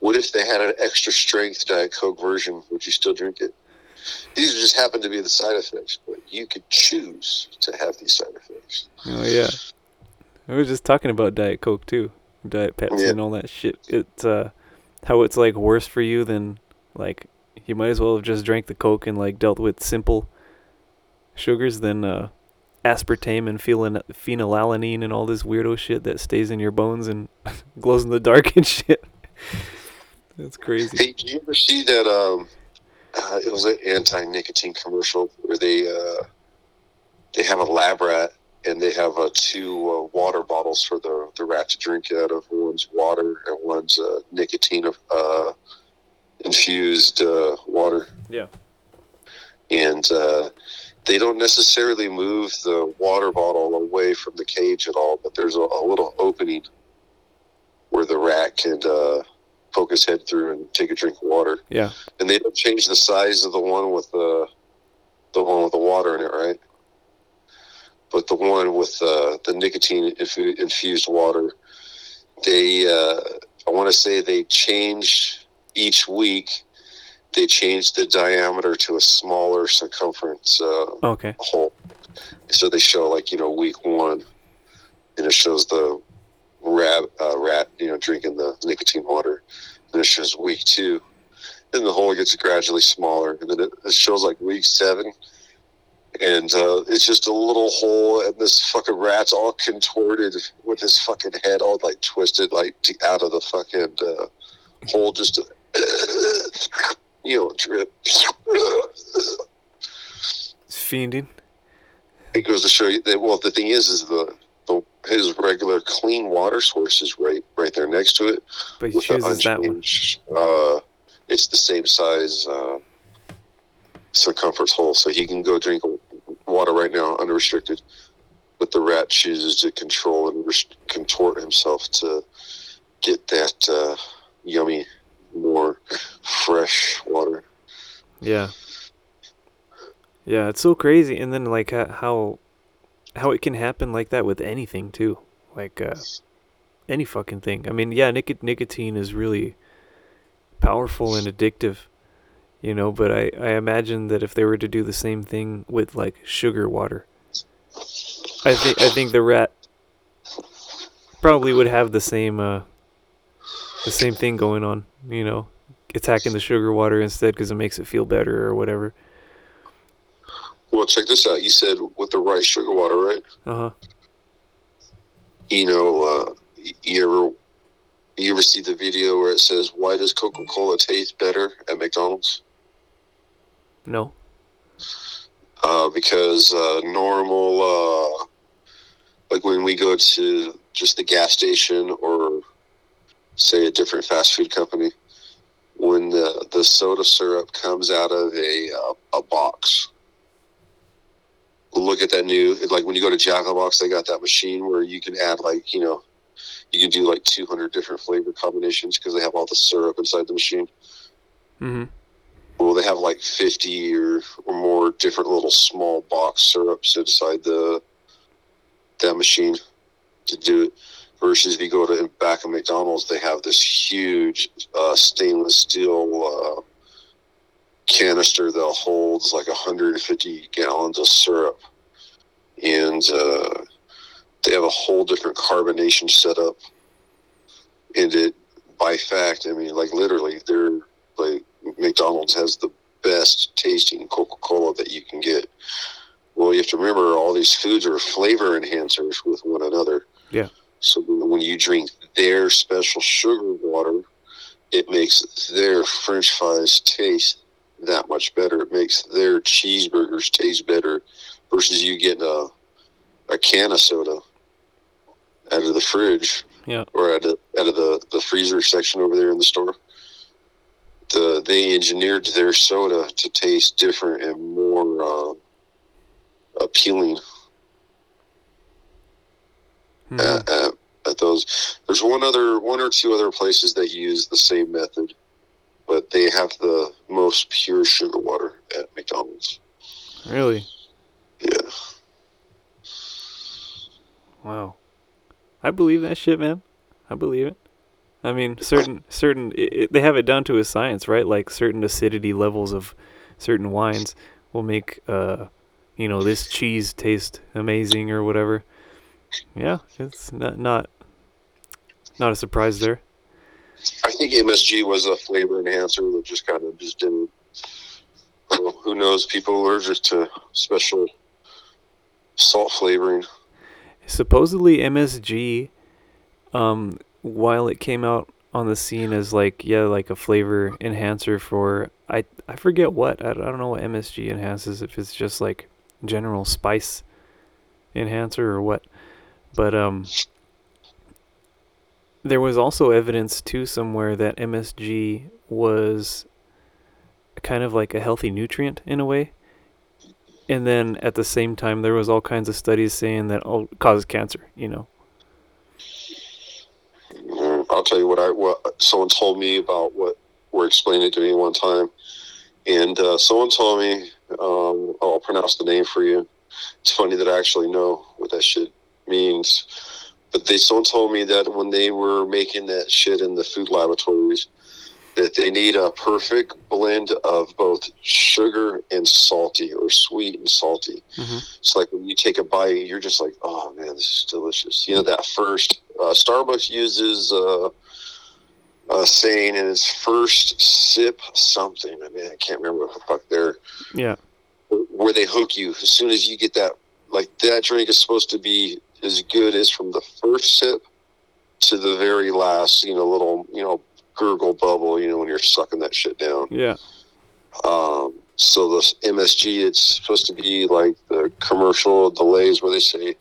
What if they had an extra strength Diet Coke version? Would you still drink it? These just happen to be the side effects, but you could choose to have these side effects. oh yeah, I was just talking about Diet Coke too, Diet Pepsi Yeah. and all that shit. It's uh, how it's like worse for you than like you might as well have just drank the Coke and like dealt with simple sugars than uh, aspartame and phenyl- phenylalanine and all this weirdo shit that stays in your bones and glows in the dark and shit. That's crazy. Hey, did you ever see that? Um, uh, it was an anti-nicotine commercial where they uh, they have a lab rat and they have uh, two uh, water bottles for the the rat to drink out of. One's water and one's uh, nicotine uh, infused uh, water. Yeah. And uh, they don't necessarily move the water bottle away from the cage at all, but there's a, a little opening where the rat can uh, poke his head through and take a drink of water Yeah. and they don't change the size of the one with the the one with the water in it, right? But the one with uh, the nicotine infu- infused water, they uh, I want to say they change each week. They change the diameter to a smaller circumference uh, Okay. hole. So they show like you know week one, and it shows the rat uh, rat you know drinking the nicotine water, and it shows week two, and the hole gets gradually smaller, and then it, it shows like week seven, and uh, it's just a little hole, and this fucking rat's all contorted with his fucking head all like twisted like out of the fucking uh, hole, just to, you know drip. It's fiending. It goes to show you that. Well, the thing is, is the his regular clean water source is right right there next to it. But he chooses that one. Uh, it's the same size uh, circumference hole, so he can go drink water right now unrestricted. But the rat chooses to control and rest- contort himself to get that uh, yummy, more fresh water. Yeah. Yeah, it's so crazy, and then like how how it can happen like that with anything too, like uh, any fucking thing. I mean, yeah, nic- nicotine is really powerful and addictive, you know. But I I imagine that if they were to do the same thing with like sugar water, I think I think the rat probably would have the same uh the same thing going on, you know, attacking the sugar water instead because it makes it feel better or whatever. Well, check this out. You said with the right sugar water, right? Uh huh. you know, uh, you ever you ever see the video where it says, "Why does Coca Cola taste better at McDonald's?" No. Uh, because uh, normal, uh, like when we go to just the gas station or say a different fast food company, when the the soda syrup comes out of a uh, a box. Look at that new like when you go to Jack in the Box, they got that machine where you can add like you know you can do like 200 different flavor combinations because they have all the syrup inside the machine. Mm-hmm. Well, they have like 50 or, or more different little small box syrups inside the that machine to do it. Versus if you go to back of McDonald's, they have this huge uh, stainless steel uh, canister that holds like 150 gallons of syrup, and uh, they have a whole different carbonation setup. And it, by fact, I mean, like literally, they're like McDonald's has the best tasting Coca Cola that you can get. Well, you have to remember all these foods are flavor enhancers with one another. Yeah. So when you drink their special sugar water, it makes their French fries taste that much better. It makes their cheeseburgers taste better versus you getting a a can of soda out of the fridge Yeah. or out of out of the, the freezer section over there in the store. The they engineered their soda to taste different and more uh, appealing Mhm. at, at, at those. There's one other, one or two other places that use the same method, but they have the most pure sugar water at McDonald's. Really? Yeah, Wow. I believe that shit, man. I believe it. I mean, certain certain it, it, they have it down to a science, right? Like certain acidity levels of certain wines will make uh you know, this cheese taste amazing or whatever. Yeah, it's not not not a surprise there. I think MSG was a flavor enhancer that just kind of just didn't. Well, who knows? People allergic to special salt flavoring. Supposedly MSG um while it came out on the scene as like yeah, like a flavor enhancer for I I forget what. I, I don't know what MSG enhances if it's just like general spice enhancer or what. But um there was also evidence too somewhere that MSG was kind of like a healthy nutrient in a way. And then at the same time there was all kinds of studies saying that oh it causes cancer, you know. Mm, I'll tell you what I what someone told me about what were explaining to me one time, and uh, someone told me um, I'll pronounce the name for you. It's funny that I actually know what that shit means, but they someone told me that when they were making that shit in the food laboratories, that they need a perfect blend of both sugar and salty, or sweet and salty. Mhm. It's like when you take a bite, you're just like, oh man, this is delicious. You know, that first, uh, Starbucks uses uh, a saying in its first sip something. I mean, I can't remember what the fuck they're, Yeah. where they hook you. As soon as you get that, like that drink is supposed to be as good as from the first sip to the very last, you know, little, you know, gurgle bubble, you know, when you're sucking that shit down. Yeah. Um, so the MSG, it's supposed to be like the commercial, the Lay's, where they say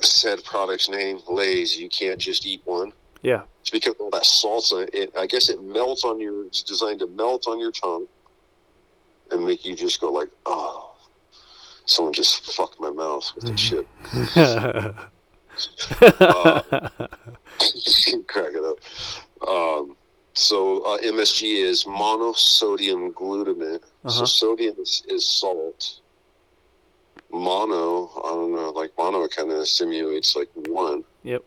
said product's name, Lay's. You can't just eat one. Yeah. It's because all that salsa. It, I guess it melts on your. It's designed to melt on your tongue and make you just go like, oh, someone just fucked my mouth with that shit. Crack it up. Um, so uh, MSG is monosodium glutamate. So Uh-huh. sodium is, is salt. Mono, I don't know, like mono kind of simulates like one. Yep.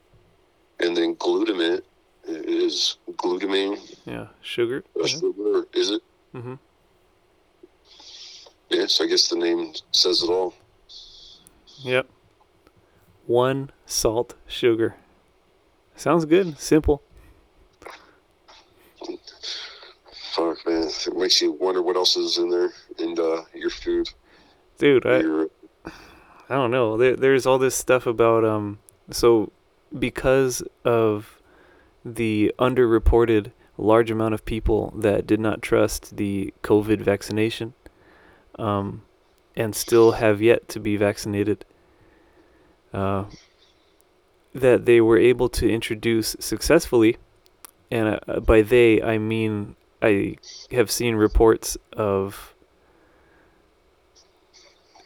And then glutamate is glutamine. yeah. Sugar. a sugar, is it? Mm-hmm. Yes, I guess the name says it all. Yep. One salt sugar. Sounds good. Simple. Fuck, man. It makes you wonder what else is in there in uh, your food. Dude, I, Your, I don't know. There, there's all this stuff about um. So, because of the underreported large amount of people that did not trust the COVID vaccination, um, and still have yet to be vaccinated, uh, that they were able to introduce successfully, and uh, by they I mean I have seen reports of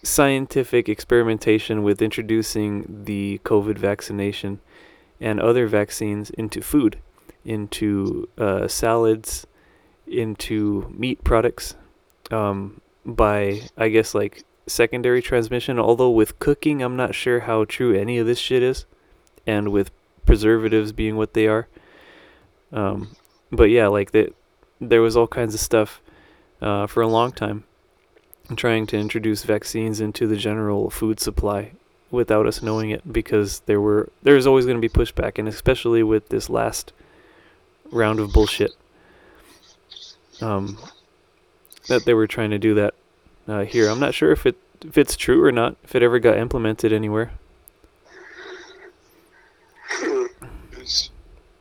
scientific experimentation with introducing the COVID vaccination and other vaccines into food, into uh, salads, into meat products, um, by I guess like secondary transmission. Although with cooking, I'm not sure how true any of this shit is, and with preservatives being what they are. Um, but yeah, like that, there was all kinds of stuff uh, for a long time trying to introduce vaccines into the general food supply without us knowing it because there were there's always going to be pushback and especially with this last round of bullshit um, that they were trying to do that uh, here. I'm not sure if it if it's true or not, if it ever got implemented anywhere.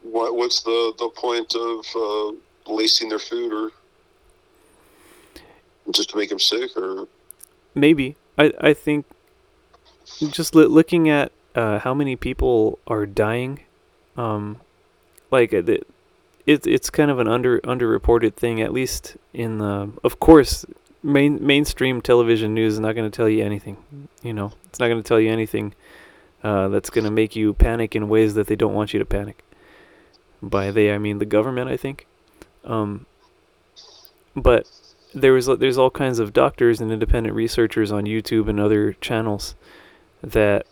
What what's the the point of uh, lacing their food or just to make them sick or Maybe I I think just looking at uh, how many people are dying, um, like uh, it it's kind of an under underreported thing. At least in the of course main mainstream television news is not going to tell you anything. You know, it's not going to tell you anything uh, that's going to make you panic in ways that they don't want you to panic. By they, I mean the government. I think. Um, but there was there's all kinds of doctors and independent researchers on YouTube and other channels that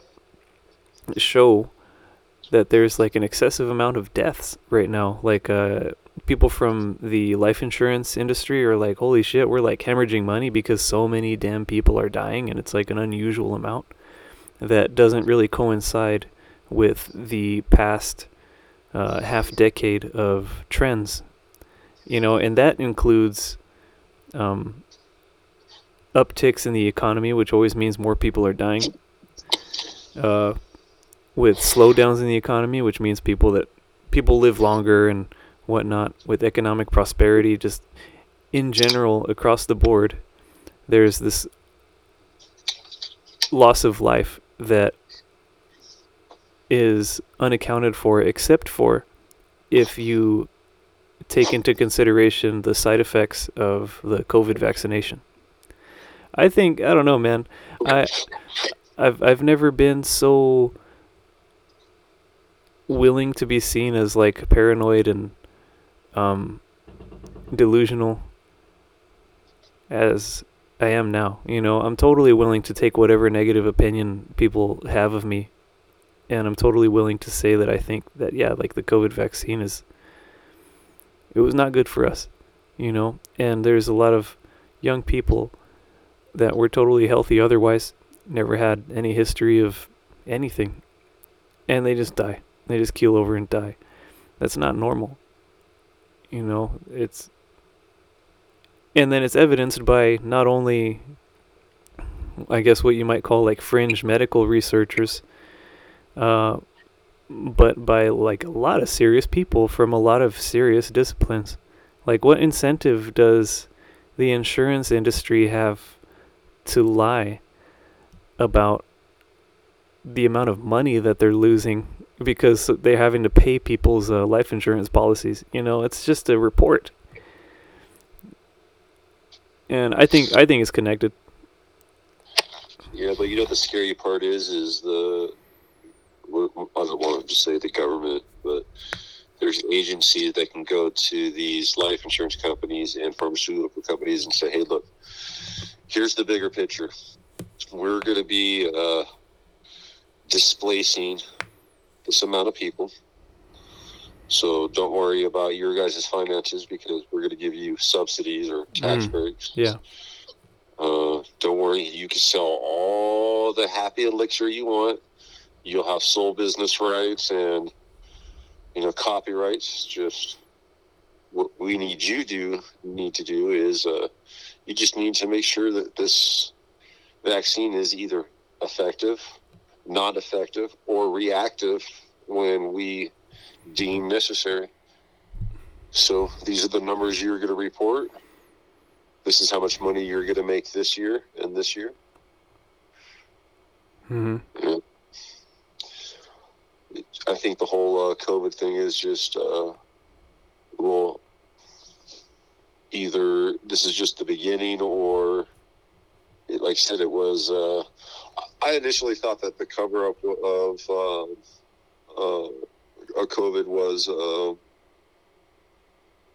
show that there's like an excessive amount of deaths right now. Like uh, people from the life insurance industry are like, "Holy shit, we're like hemorrhaging money because so many damn people are dying, and it's like an unusual amount that doesn't really coincide with the past uh, half decade of trends." You know, and that includes um, upticks in the economy, which always means more people are dying. Uh, with slowdowns in the economy, which means people that people live longer and whatnot. With economic prosperity, just in general across the board, there's this loss of life that is unaccounted for, except for if you take into consideration the side effects of the COVID vaccination. I think I don't know, man. I I've I've never been so willing to be seen as like paranoid and um delusional as I am now. You know, I'm totally willing to take whatever negative opinion people have of me and I'm totally willing to say that I think that yeah, like the COVID vaccine is it was not good for us, you know. And there's a lot of young people that were totally healthy otherwise, never had any history of anything, and they just die. They just keel over and die. That's not normal. You know, it's and then it's evidenced by not only I guess what you might call like fringe medical researchers uh but by like a lot of serious people from a lot of serious disciplines. Like, what incentive does the insurance industry have to lie about the amount of money that they're losing because they're having to pay people's uh, life insurance policies? You know, it's just a report. And I think I think it's connected. yeah but you know the scary part is is the I don't want to say the government, but there's agencies that can go to these life insurance companies and pharmaceutical companies and say, "Hey, look, here's the bigger picture. We're going to be uh, displacing this amount of people. So don't worry about your guys' finances because we're going to give you subsidies or tax Mm, breaks. yeah. Uh, don't worry, you can sell all the happy elixir you want. You'll have sole business rights and you know copyrights. Just what we need you do need to do is uh, you just need to make sure that this vaccine is either effective, not effective, or reactive when we deem necessary. So these are the numbers you're going to report. This is how much money you're going to make this year and this year. hmm I think the whole uh, COVID thing is just, uh, well, either this is just the beginning or, it, like I said, it was. Uh, I initially thought that the cover up of uh, uh, uh, COVID was uh,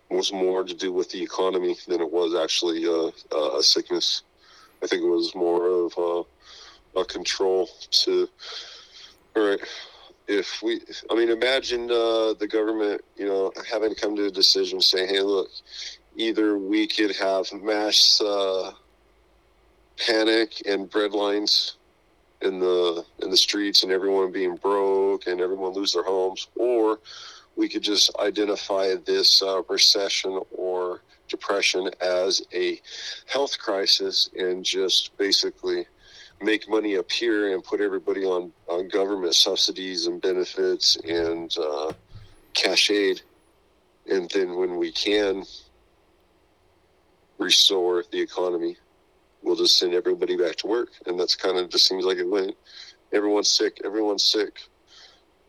was more to do with the economy than it was actually uh, uh, a sickness. I think it was more of uh, a control to. All right, if we, I mean, imagine uh, the government, you know, having come to a decision saying, "Hey, look, either we could have mass uh, panic and breadlines in the in the streets and everyone being broke and everyone lose their homes, or we could just identify this uh, recession or depression as a health crisis and just basically make money up here and put everybody on, on government subsidies and benefits and uh, cash aid. And then when we can restore the economy, we'll just send everybody back to work. And that's kind of just seems like it went. Everyone's sick. Everyone's sick.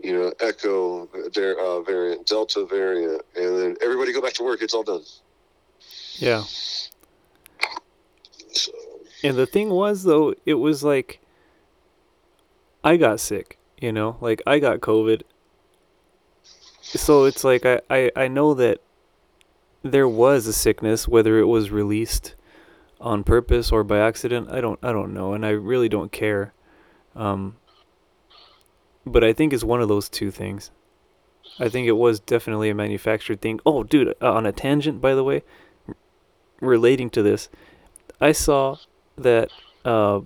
You know, Echo uh, variant, Delta variant, and then everybody go back to work. It's all done. Yeah. And the thing was though, it was like I got sick, you know, like I got COVID. So it's like I, I, I know that there was a sickness, whether it was released on purpose or by accident, I don't I don't know, and I really don't care. Um but I think it's one of those two things. I think it was definitely a manufactured thing. Oh, dude, uh, on a tangent, by the way, r- relating to this, I saw that uh,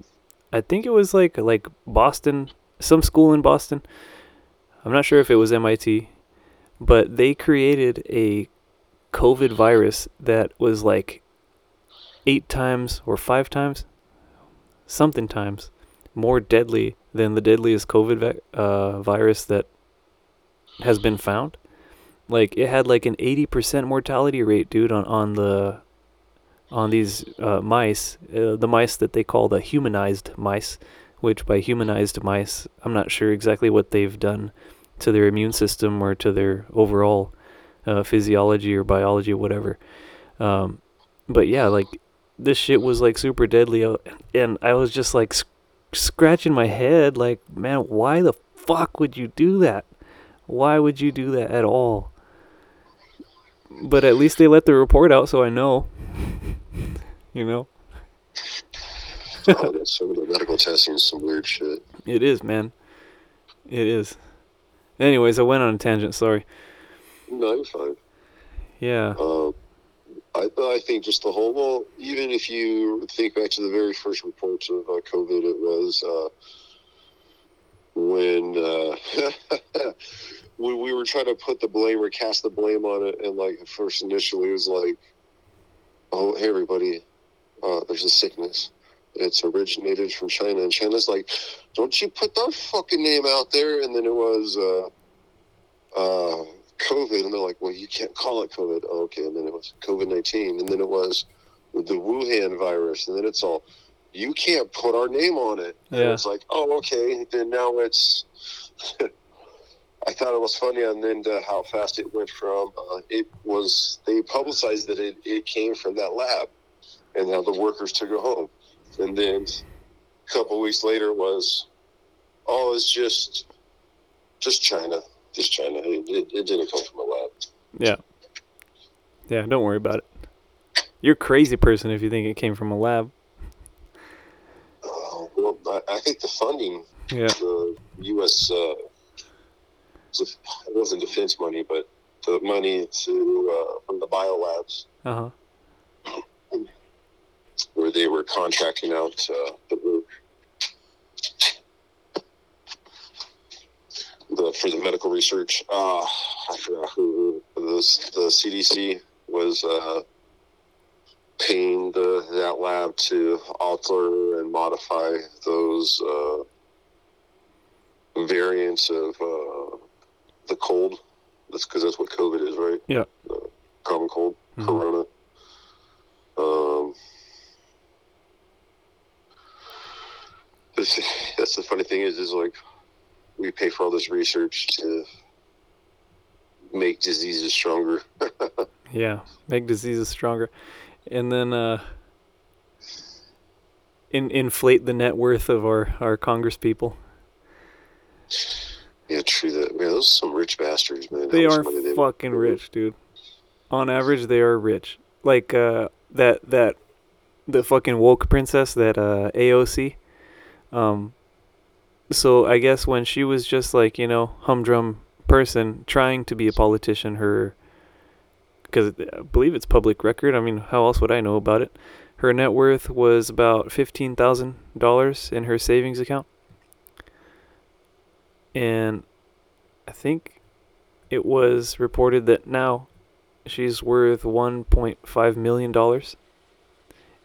I think it was like like Boston, some school in Boston. I'm not sure if it was MIT, but they created a COVID virus that was like eight times or five times, something times, more deadly than the deadliest COVID uh, virus that has been found. Like it had like an 80% mortality rate, dude, on on the on these uh, mice, uh, the mice that they call the humanized mice, which by humanized mice, I'm not sure exactly what they've done to their immune system or to their overall uh, physiology or biology or whatever. Um, but yeah, like this shit was like super deadly, uh, and I was just like sc- scratching my head, like, man, why the fuck would you do that? Why would you do that at all? But at least they let the report out, so I know. you know, oh, some of the medical testing is some weird shit. it is, man. It is. Anyways, I went on a tangent. Sorry. No, you're fine. Yeah. Um, I, I think just the whole, well, even if you think back to the very first reports of uh, COVID, it was uh, when when we were trying to put the blame or cast the blame on it, and like first initially it was like, oh, hey everybody, uh, there's a sickness. It's originated from China, and China's like, don't you put our fucking name out there? And then it was. Uh, uh, COVID, and they're like, well, you can't call it COVID. Oh, okay, and then it was COVID 19, and then it was the Wuhan virus, and then it's all, you can't put our name on it. And Yeah. it's like, oh, okay, then now it's. I thought it was funny, and then uh, how fast it went from uh, it was they publicized that it, it came from that lab, and how the workers took it home, and then a couple weeks later was, oh, it's just, just China, just China. It, it, it didn't come from a lab. Yeah. Yeah, don't worry about it. You're a crazy person if you think it came from a lab. Uh, well, I, I think the funding, Yeah. the U.S. Uh, it wasn't defense money, but the money to uh, from the biolabs Uh huh. where they were contracting out uh, the work. The, for the medical research, uh, I forgot who the, the CDC was uh, paying the, that lab to alter and modify those uh, variants of uh, the cold. That's because that's what COVID is, right? Yeah. The common cold, Mhm. corona. Um, that's the funny thing is, is like we pay for all this research to make diseases stronger. Yeah. Make diseases stronger. And then uh in, inflate the net worth of our, our Congress people. Yeah, true that. Those some rich bastards, man. They are they- fucking rich, dude. On average, they are rich. Like uh, that that the fucking woke princess that uh, AOC. Um. So I guess when she was just like you know humdrum person trying to be a politician, her because I believe it's public record. I mean, how else would I know about it? Her net worth was about fifteen thousand dollars in her savings account, and I think it was reported that now she's worth 1.5 million dollars.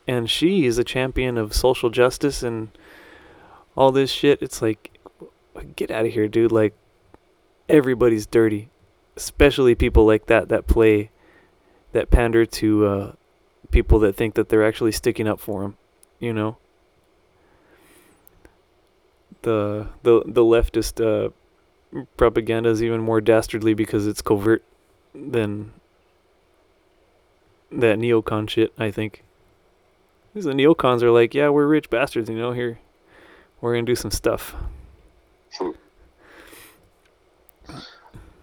And she is a champion of social justice and all this shit. It's like get out of here dude. Like everybody's dirty. Especially people like that that play that pander to uh, people that think that they're actually sticking up for them you know? The the the leftist uh, propaganda is even more dastardly because it's covert than that neocon shit, I think. Because the neocons are like, yeah, we're rich bastards, you know, here. We're going to do some stuff.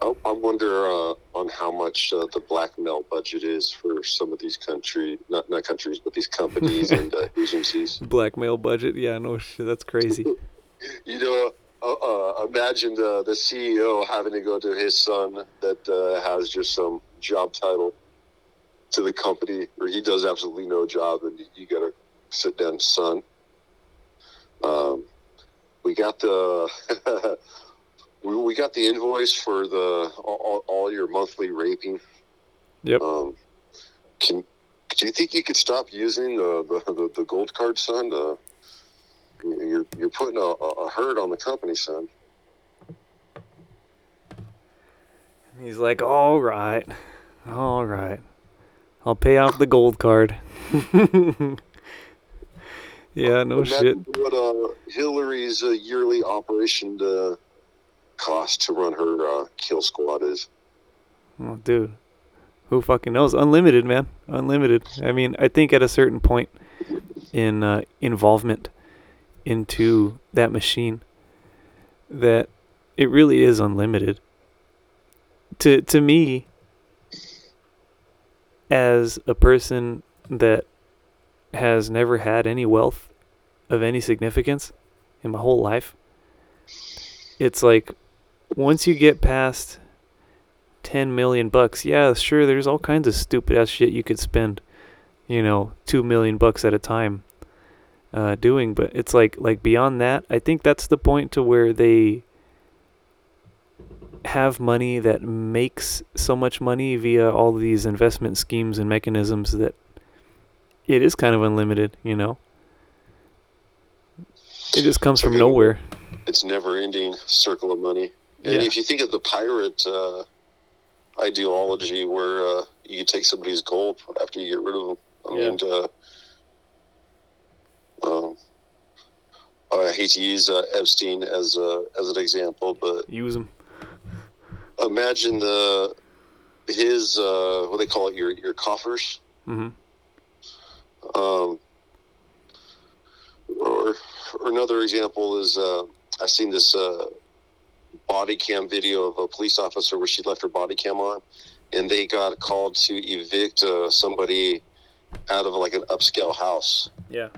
I, I wonder uh, on how much uh, the blackmail budget is for some of these country, not not countries, but these companies and uh, agencies. Blackmail budget. Yeah, no shit. That's crazy. You know, uh, uh, imagine the, the CEO having to go to his son that uh, has just some job title to the company, or he does absolutely no job, and you, you got to sit down, son. Um, we got the we, we got the invoice for the all, all your monthly raping. Yep. Um, can do you think you could stop using the the, the, the gold card, son? Uh, you're you're putting a, a hurt on the company, son. He's like, all right. All right. I'll pay off the gold card. yeah, no shit. What uh, Hillary's uh, yearly operation uh, cost to run her uh, kill squad is? Oh, dude. Who fucking knows? Unlimited, man. Unlimited. I mean, I think at a certain point in uh, involvement into that machine that it really is unlimited. To to me as a person that has never had any wealth of any significance in my whole life, it's like once you get past 10 million bucks, yeah, sure, there's all kinds of stupid ass shit you could spend, you know, 2 million bucks at a time uh, doing, but it's like like beyond that, I think that's the point to where they have money that makes so much money via all these investment schemes and mechanisms that it is kind of unlimited, you know. It just comes from nowhere. It's never ending circle of money. And Yeah. if you think of the pirate uh, ideology, where uh, you take somebody's gold after you get rid of them, I Yeah. mean, uh, um, I hate to use uh, Epstein as a, as an example, but Use them. imagine the his uh, what they call it your your coffers. hmm Um, or, or another example is uh, I've seen this uh, body cam video of a police officer where she left her body cam on, and they got called to evict uh, somebody out of like an upscale house. Yeah.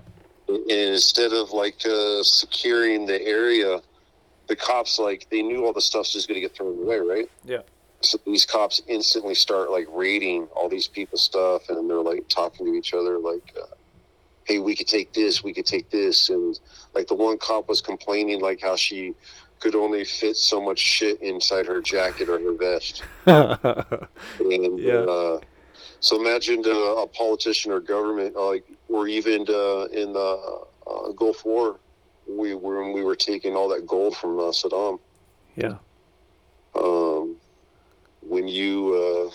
And instead of like uh, securing the area, the cops like they knew all the stuff's just going to get thrown away, right? Yeah. So these cops instantly start like raiding all these people's stuff, and they're like talking to each other, like, uh, "Hey, we could take this, we could take this," and like the one cop was complaining like how she could only fit so much shit inside her jacket or her vest. And, Yeah. uh, so imagine uh, a politician or government, like, or even uh, in the uh, Gulf War, we were when we were taking all that gold from uh, Saddam. yeah. Um, when you, uh,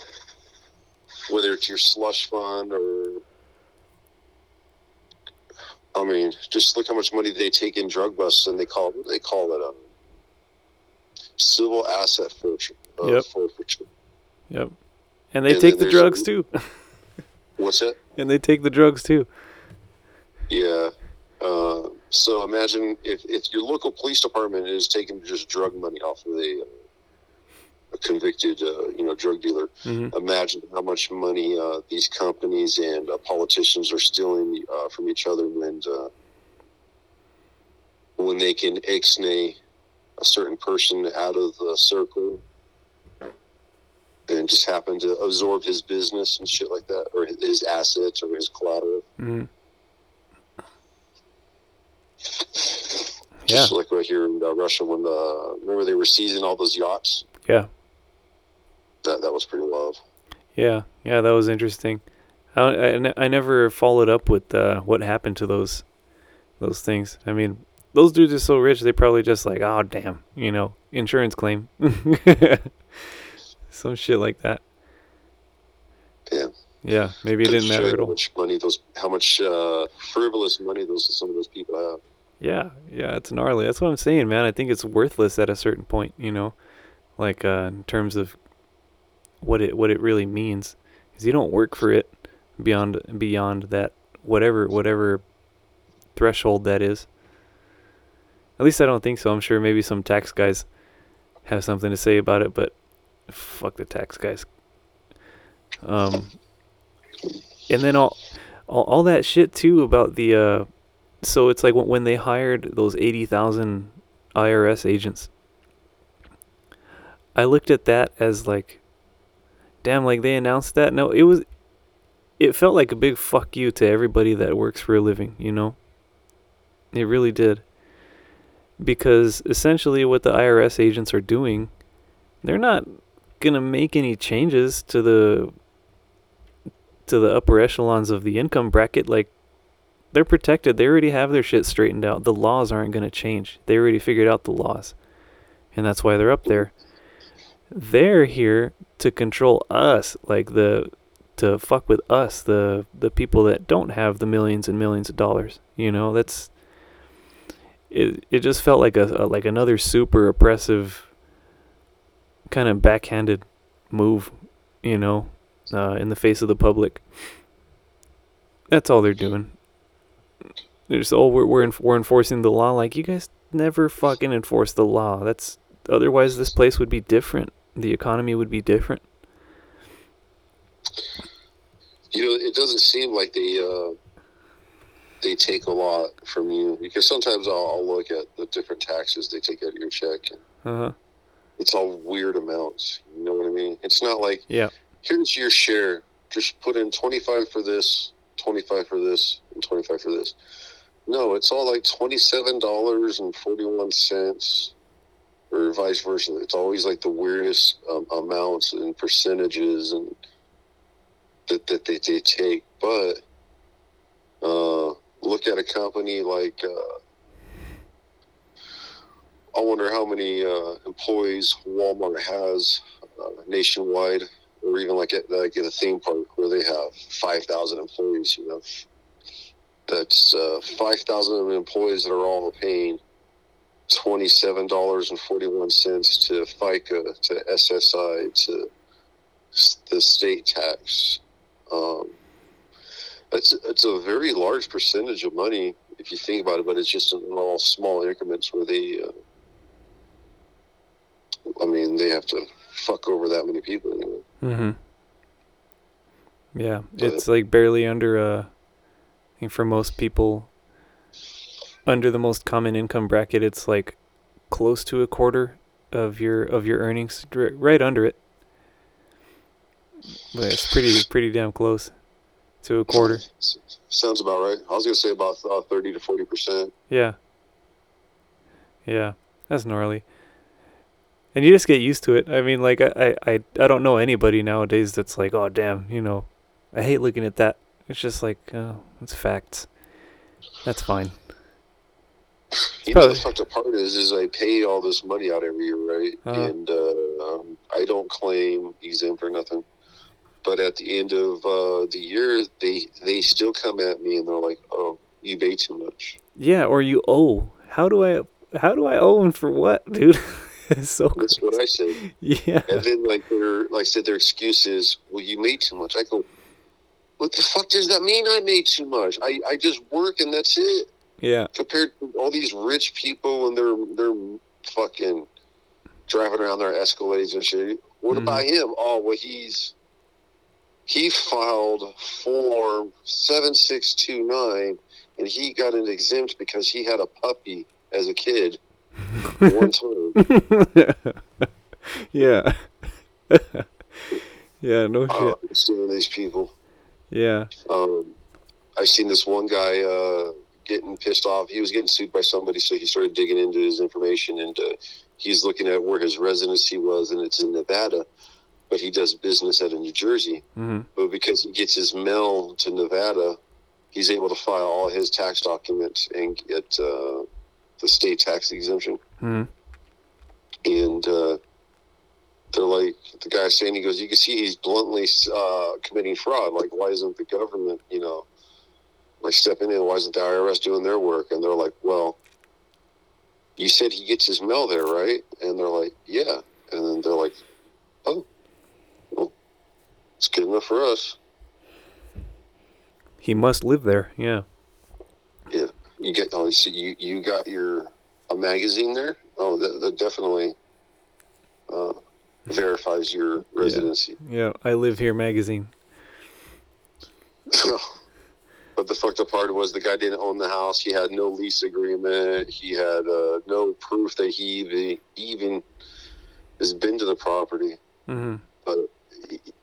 whether it's your slush fund or, I mean, just look how much money they take in drug busts, and they call it they call it a civil asset forfeiture. Uh, Yep. forfeiture. Yep. And they And take the drugs too. What's that? and they take the drugs too. Yeah. Uh, So imagine if, if your local police department is taking just drug money off of a, a convicted, uh, you know, drug dealer. hmm Imagine how much money uh, these companies and uh, politicians are stealing uh, from each other when uh, when they can ixnay a certain person out of the circle and just happen to absorb his business and shit like that, or his assets or his collateral. hmm Yeah. Like right here in uh, Russia when the remember they were seizing all those yachts. Yeah. That that was pretty wild. Yeah, yeah, that was interesting. I, I, I never followed up with uh, what happened to those those things. I mean, those dudes are so rich, they probably just like, oh damn, you know, insurance claim, some shit like that. Yeah. Yeah, maybe it didn't matter at how much money those, how much uh, frivolous money those some of those people have. Yeah, yeah, it's gnarly. That's what I'm saying, man. I think it's worthless at a certain point, you know, like uh, in terms of what it what it really means. Because you don't work for it beyond beyond that whatever whatever threshold that is. At least I don't think so. I'm sure maybe some tax guys have something to say about it, but fuck the tax guys. Um, and then all, all all that shit too about the uh so it's like when, when they hired those 80,000 IRS agents I looked at that as like damn like they announced that? No it was it felt like a big fuck you to everybody that works for a living you know? It really did. Because essentially what the IRS agents are doing they're not to make any changes to the to the upper echelons of the income bracket like they're protected. They already have their shit straightened out. The laws aren't to change. They already figured out the laws. And that's why they're up there. They're here to control us, like the to fuck with us, the the people that don't have the millions and millions of dollars. You know, that's it it just felt like a, a like another super oppressive kind of backhanded move, you know, uh, in the face of the public. That's all they're doing. They're just oh we're we're, enf- we're enforcing the law. Like you guys never fucking enforce the law. That's otherwise this place would be different. The economy would be different. You know, it doesn't seem like they uh, they take a lot from you because sometimes I'll, I'll look at the different taxes they take out of your check. And Uh huh. It's all weird amounts. You know what I mean? It's not like Yeah. here's your share. Just put in twenty five for this, twenty five for this, and twenty five for this. No, it's all like twenty seven dollars and forty one cents, or vice versa. It's always like the weirdest um, amounts and percentages and that that they, they take. But uh, look at a company like. Uh, I wonder how many uh, employees Walmart has uh, nationwide, or even like at, like at a theme park where they have five thousand employees. You know, that's uh, five thousand employees that are all paying twenty seven dollars and forty one cents to FICA, to SSI, to the state tax. Um, it's it's a very large percentage of money if you think about it, but it's just in all small increments where they. Uh, I mean, they have to fuck over that many people. Anyway. Mm-hmm. Yeah, But- it's like barely under uh, I think for most people, under the most common income bracket, it's like close to a quarter of your of your earnings, right under it. But it's pretty pretty damn close to a quarter. Sounds about right. I was gonna say about uh, thirty to forty percent. Yeah. Yeah, that's gnarly. And you just get used to it. I mean, like I, I, I don't know anybody nowadays that's like, oh damn, you know, I hate looking at that. It's just like, oh, it's facts. That's fine. You know, the fucked up part is, is I pay all this money out every year, right? Uh-huh. And uh, um, I don't claim exempt or nothing. But at the end of uh, the year, they they still come at me and they're like, "Oh, you pay too much." Yeah, or you owe. How do I? How do I owe and for what, dude? so That's what I said. yeah. And then like their like I said, their excuse is, "Well, you made too much." I go, "What the fuck does that mean? I made too much? I I just work and that's it." Yeah. compared to all these rich people and they're they're fucking driving around their Escalades and shit. What Mhm. about him? Oh, well, he's he filed form seven six two nine, and he got an exempt because he had a puppy as a kid one time. yeah. yeah, no Uh, shit. some of these people. Yeah. Um, I've seen this one guy uh, getting pissed off. He was getting sued by somebody, so he started digging into his information, and uh, he's looking at where his residency was, and it's in Nevada, but he does business out of New Jersey. hmm But because he gets his mail to Nevada, he's able to file all his tax documents and get uh, the state tax exemption. hmm And uh, they're like, the guy's saying, he goes, you can see he's bluntly uh, committing fraud. Like, why isn't the government, you know, like stepping in? Why isn't the IRS doing their work? And they're like, well, you said he gets his mail there, right? And they're like, yeah. And then they're like, oh, well, it's good enough for us. He must live there. Yeah. You get, oh, so you, you got your a magazine there? Oh, that, that definitely uh, verifies your residency. Yeah. I live here magazine. but the fucked up part was the guy didn't own the house. He had no lease agreement. He had uh, no proof that he even, even has been to the property. hmm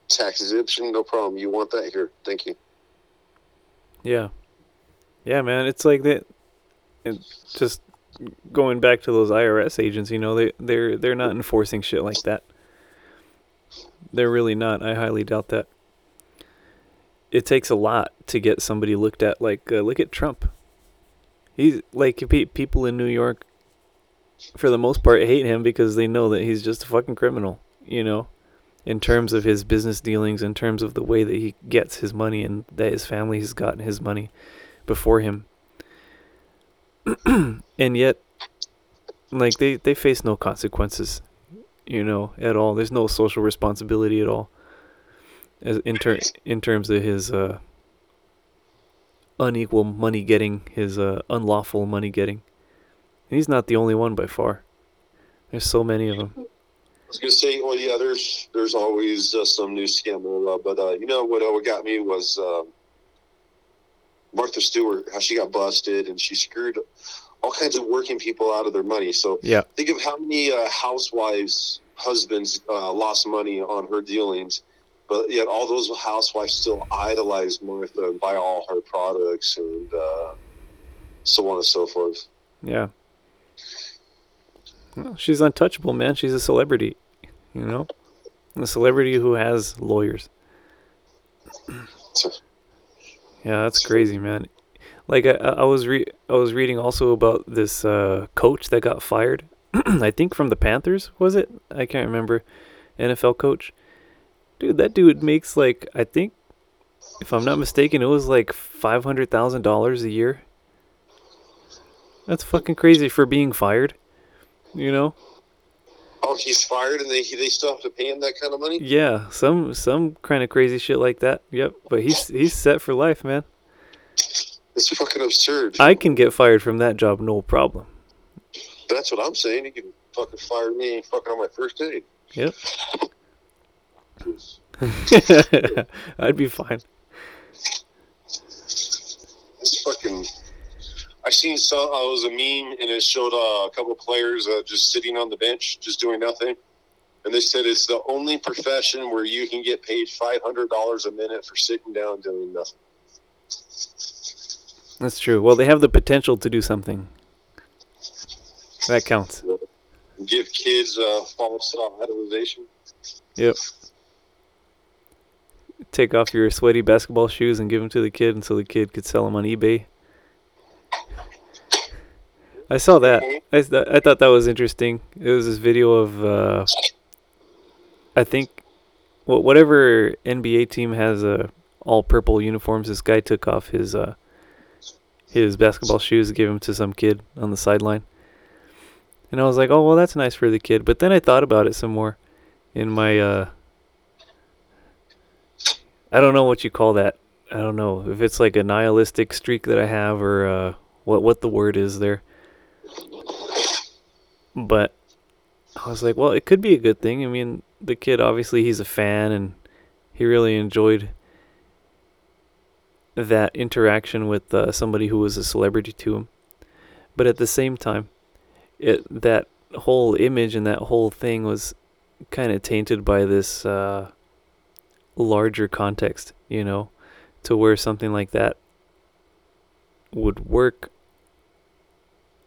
Tax exemption, no problem. You want that here? Thank you. Yeah. Yeah, man. It's like that. It's just going back to those IRS agents. You know, they they're they're not enforcing shit like that. They're really not. I highly doubt that. It takes a lot to get somebody looked at. Like, uh, look at Trump. He's like people in New York, for the most part, hate him because they know that he's just a fucking criminal. You know, in terms of his business dealings, in terms of the way that he gets his money, and that his family has gotten his money before him. and yet, like they they face no consequences, you know, at all. There's no social responsibility at all. As in ter- in terms of his uh, unequal money getting, his uh, unlawful money getting. And he's not the only one by far. There's so many of them. I was gonna say, well, yeah, there's there's always uh, some new scandal, uh, but uh, you know what? Uh, what got me was um Martha Stewart, how she got busted and she screwed all kinds of working people out of their money. So Yeah. think of how many uh, housewives' husbands uh, lost money on her dealings, but yet all those housewives still idolize Martha and buy all her products and uh, so on and so forth. Yeah. Well, she's untouchable, man. She's a celebrity, you know, a celebrity who has lawyers. Yeah, that's crazy, man. Like I, I was re- I was reading also about this uh, coach that got fired. I think from the Panthers was it? I can't remember. NFL coach. Dude, that dude makes like I think, if I'm not mistaken, it was like five hundred thousand dollars a year. That's fucking crazy for being fired. You know? Oh, he's fired and they they still have to pay him that kind of money. Yeah, some some kind of crazy shit like that. Yep, but he's he's set for life, man. It's fucking absurd. I can get fired from that job, no problem. That's what I'm saying. You can fucking fire me fucking on my first day. Yep. I'd be fine. It's fucking. I seen some. Uh, it was a meme, and it showed uh, a couple of players uh, just sitting on the bench, just doing nothing. And they said it's the only profession where you can get paid five hundred dollars a minute for sitting down doing nothing. That's true. Well, they have the potential to do something. That counts. Give kids uh, false uh, idolization. Yep. Take off your sweaty basketball shoes and give them to the kid, and so the kid could sell them on eBay. I saw that. I, th- I thought that was interesting. It was this video of, uh, I think, wh- whatever NBA team has uh, all purple uniforms. This guy took off his uh, his basketball shoes and gave them to some kid on the sideline. And I was like, oh well, that's nice for the kid. But then I thought about it some more in my uh I don't know what you call that. I don't know if it's like a nihilistic streak that I have or uh what what the word is there. But I was like, well, it could be a good thing. I mean, the kid obviously he's a fan and he really enjoyed that interaction with uh, somebody who was a celebrity to him. But at the same time, it that whole image and that whole thing was kind of tainted by this uh, larger context, you know, to where something like that would work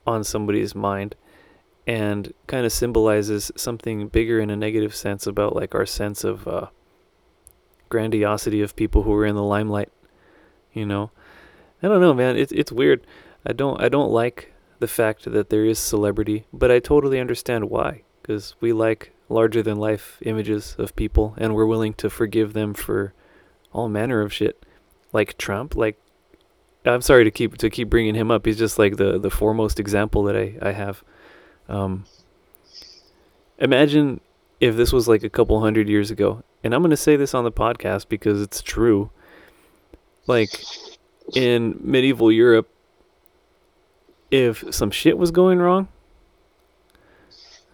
on somebody's mind and kind of symbolizes something bigger in a negative sense about like our sense of uh, grandiosity of people who are in the limelight you know? I don't know man it's it's weird. I don't i don't like the fact that there is celebrity but i totally understand why because we like larger than life images of people and we're willing to forgive them for all manner of shit. Like trump like i'm sorry to keep to keep bringing him up. He's just like the the foremost example that i i have um imagine if this was like a couple hundred years ago and i'm going to say this on the podcast because it's true like in medieval Europe, if some shit was going wrong,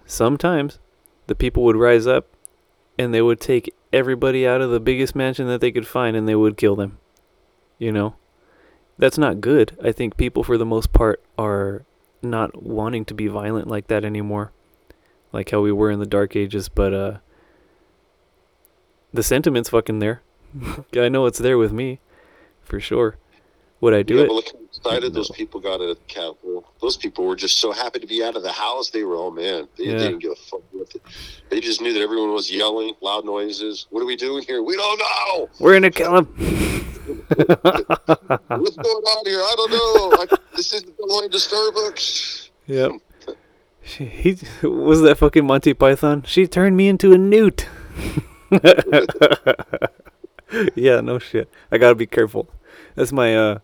sometimes the people would rise up and they would take everybody out of the biggest mansion that they could find and they would kill them. You know? That's not good. I think people, for the most part, are not wanting to be violent like that anymore. Like how we were in the Dark Ages, but, uh, the sentiment's fucking there. I know it's there with me for sure. Would I do yeah, it? But look how excited those people got at Capitol. Those people were just so happy to be out of the house. They were, oh man, they, Yeah. they didn't give a fuck with it. They just knew that everyone was yelling, loud noises. What are we doing here? We don't know. We're gonna kill him. What's going on here? I don't know. I, this isn't going to Starbucks. yep. She, he was that fucking Monty Python. She turned me into a newt. yeah, no shit. I gotta be careful. That's my uh,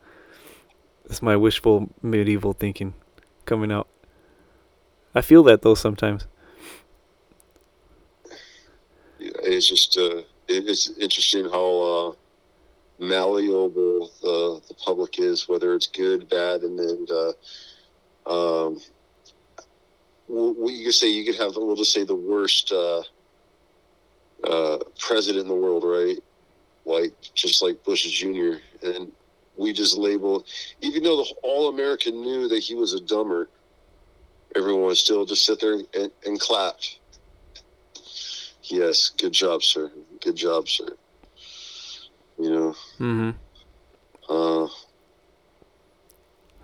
that's my wishful medieval thinking coming out. I feel that though sometimes. Yeah, It's just uh, it's interesting how uh, malleable the the public is, whether it's good, bad, and then uh, um, we you could say you could have we'll just say the worst uh, uh, president in the world, right? Like just like Bush Jr. and we just label, even though the all America knew that he was a dumber, everyone still just sit there and, and clapped. Yes, good job, sir. Good job, sir. You know, Mm-hmm. uh,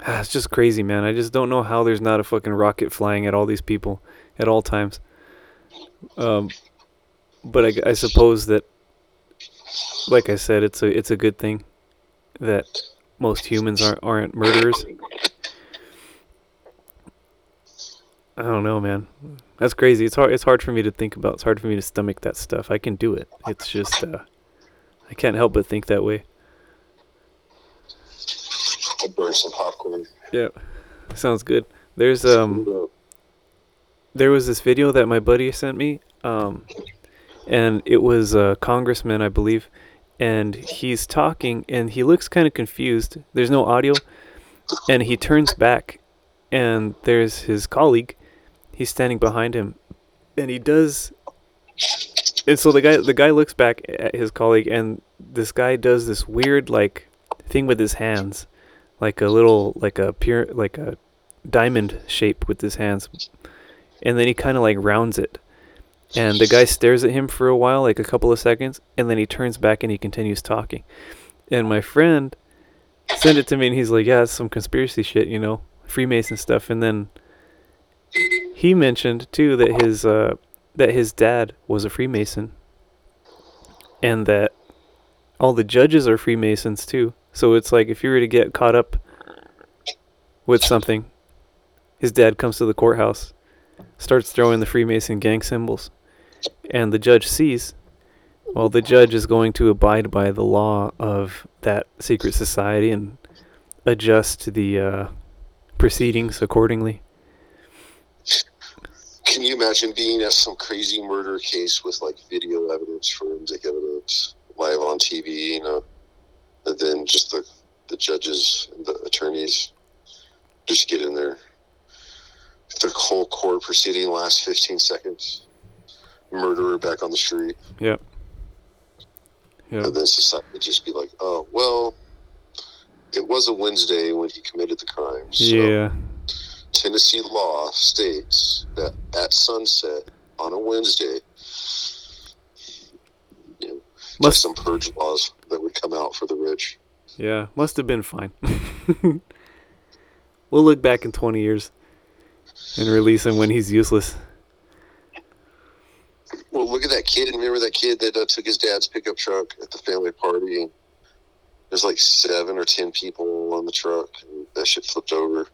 Ah, it's just crazy, man. I just don't know how there's not a fucking rocket flying at all these people at all times. Um, but I, I suppose that, like I said, it's a it's a good thing that most humans aren't aren't murderers. I don't know, man. That's crazy. It's hard. It's hard for me to think about. It's hard for me to stomach that stuff. I can do it. It's just uh, I can't help but think that way. I'll burn some popcorn. Yeah, sounds good. There's um. there was this video that my buddy sent me um and it was a congressman i believe and he's talking and he looks kind of confused there's no audio and he turns back and there's his colleague he's standing behind him and he does and so the guy the guy looks back at his colleague and this guy does this weird like thing with his hands. Like a little like a pure like a diamond shape with his hands. And then he kind of like rounds it. And the guy stares at him for a while like a couple of seconds and then he turns back and he continues talking. And my friend sent it to me and he's like yeah it's some conspiracy shit you know freemason stuff. And then he mentioned too that his uh that his dad was a freemason and that all the judges are freemasons too so it's like if you were to get caught up with something his dad comes to the courthouse starts throwing the Freemason gang symbols, and the judge sees. Well, the judge is going to abide by the law of that secret society and adjust the uh, proceedings accordingly. Can you imagine being at some crazy murder case with like video evidence, forensic evidence, live on TV, you know, and then just the the judges and the attorneys Just get in there. The whole court proceeding lasts 15 seconds, murderer back on the street. Yep. Yep. And then society would just be like, oh, well, it was a Wednesday when he committed the crime. So Yeah. Tennessee law states that at sunset on a Wednesday, you know, Must some purge laws that would come out for the rich. yeah, must have been fine. we'll look back in 20 years and release him when he's useless. Well, look at that kid. Remember that kid that uh, took his dad's pickup truck at the family party? There's like seven or ten people on the truck. And that shit flipped over.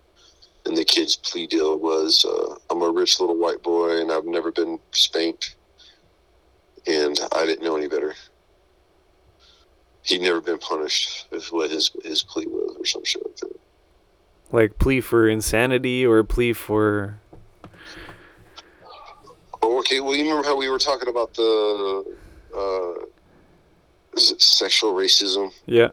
And the kid's plea deal was uh, I'm a rich little white boy and I've never been spanked. And I didn't know any better. He'd never been punished, is what his, his plea was, or some shit like that. Like plea for insanity or plea for Oh, okay. Well, you remember how we were talking about the uh, is it sexual racism? yeah,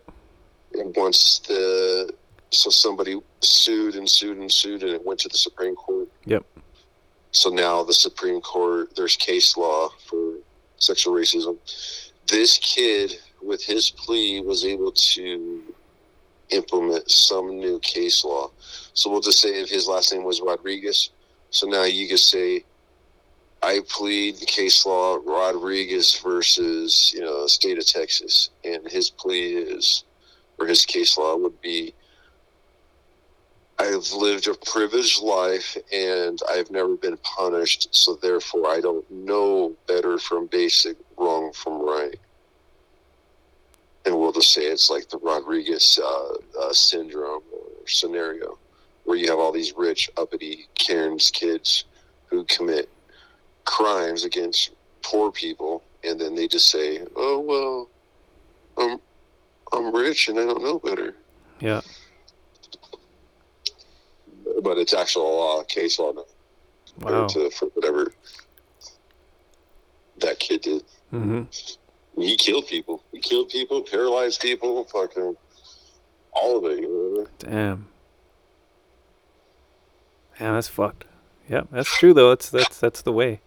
And once the so somebody sued and sued and sued, and it went to the Supreme Court. Yep. So now the Supreme Court, there's case law for sexual racism. This kid, with his plea, was able to implement some new case law. So we'll just say if his last name was Rodriguez, so now you can say, I plead the case law Rodriguez versus you know the state of Texas, and his plea is, or his case law would be, I've lived a privileged life and I've never been punished, so therefore I don't know better from basic, wrong from right. And we'll just say it's like the Rodriguez uh, uh, syndrome or scenario, where you have all these rich, uppity Karen's kids who commit crimes against poor people, and then they just say, "Oh well, I'm I'm rich and I don't know better." yeah, But it's actual law, case law, now, wow. to, for whatever that kid did. hmm He killed people. He killed people, paralyzed people, fucking all of it. You know? Damn. Yeah, that's fucked. Yeah, that's true though. That's that's that's the way.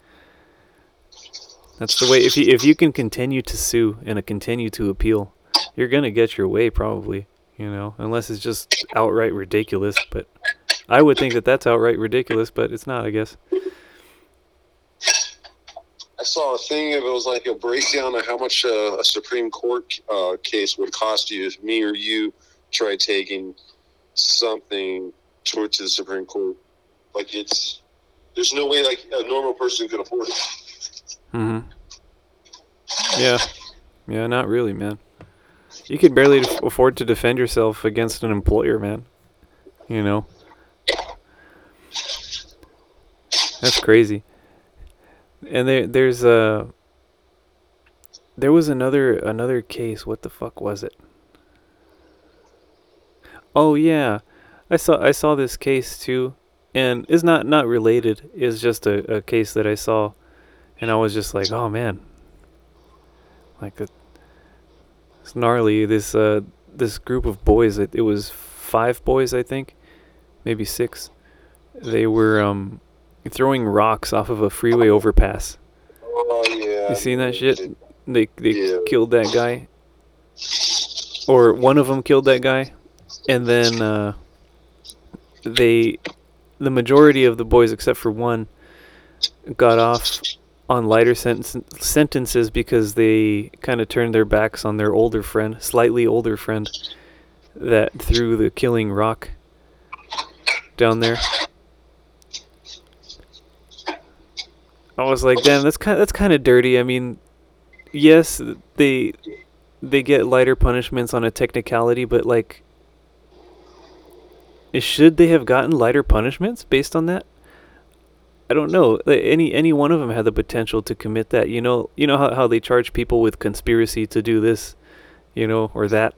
That's the way. If you if you can continue to sue and uh, continue to appeal, you're gonna get your way probably. You know, unless it's just outright ridiculous. But I would think that that's outright ridiculous, but it's not. I guess. I saw a thing. If it was like a breakdown of how much uh, a Supreme Court uh, case would cost you if me or you tried taking something towards the Supreme Court. Like it's there's no way like a normal person could afford it. hmm Yeah. Yeah, not really, man. You could barely afford to defend yourself against an employer, man. You know. That's crazy. And there there's a there was another another case. What the fuck was it? Oh yeah. I saw I saw this case too and it's not not related. It's just a, a case that I saw and I was just like, "Oh man." Like it, it's gnarly this uh this group of boys it, it was five boys I think, maybe six. They were um throwing rocks off of a freeway overpass. Oh yeah. You seen that shit? They they Yeah. killed that guy, or one of them killed that guy, and then uh, they, the majority of the boys except for one, got off on lighter sentence, sentences because they kind of turned their backs on their older friend, slightly older friend, that threw the killing rock down there. I was like, damn, that's kind that's kind of dirty. I mean, yes, they they get lighter punishments on a technicality, but like, should they have gotten lighter punishments based on that? I don't know. Any any one of them had the potential to commit that. You know, you know how how they charge people with conspiracy to do this, you know, or that.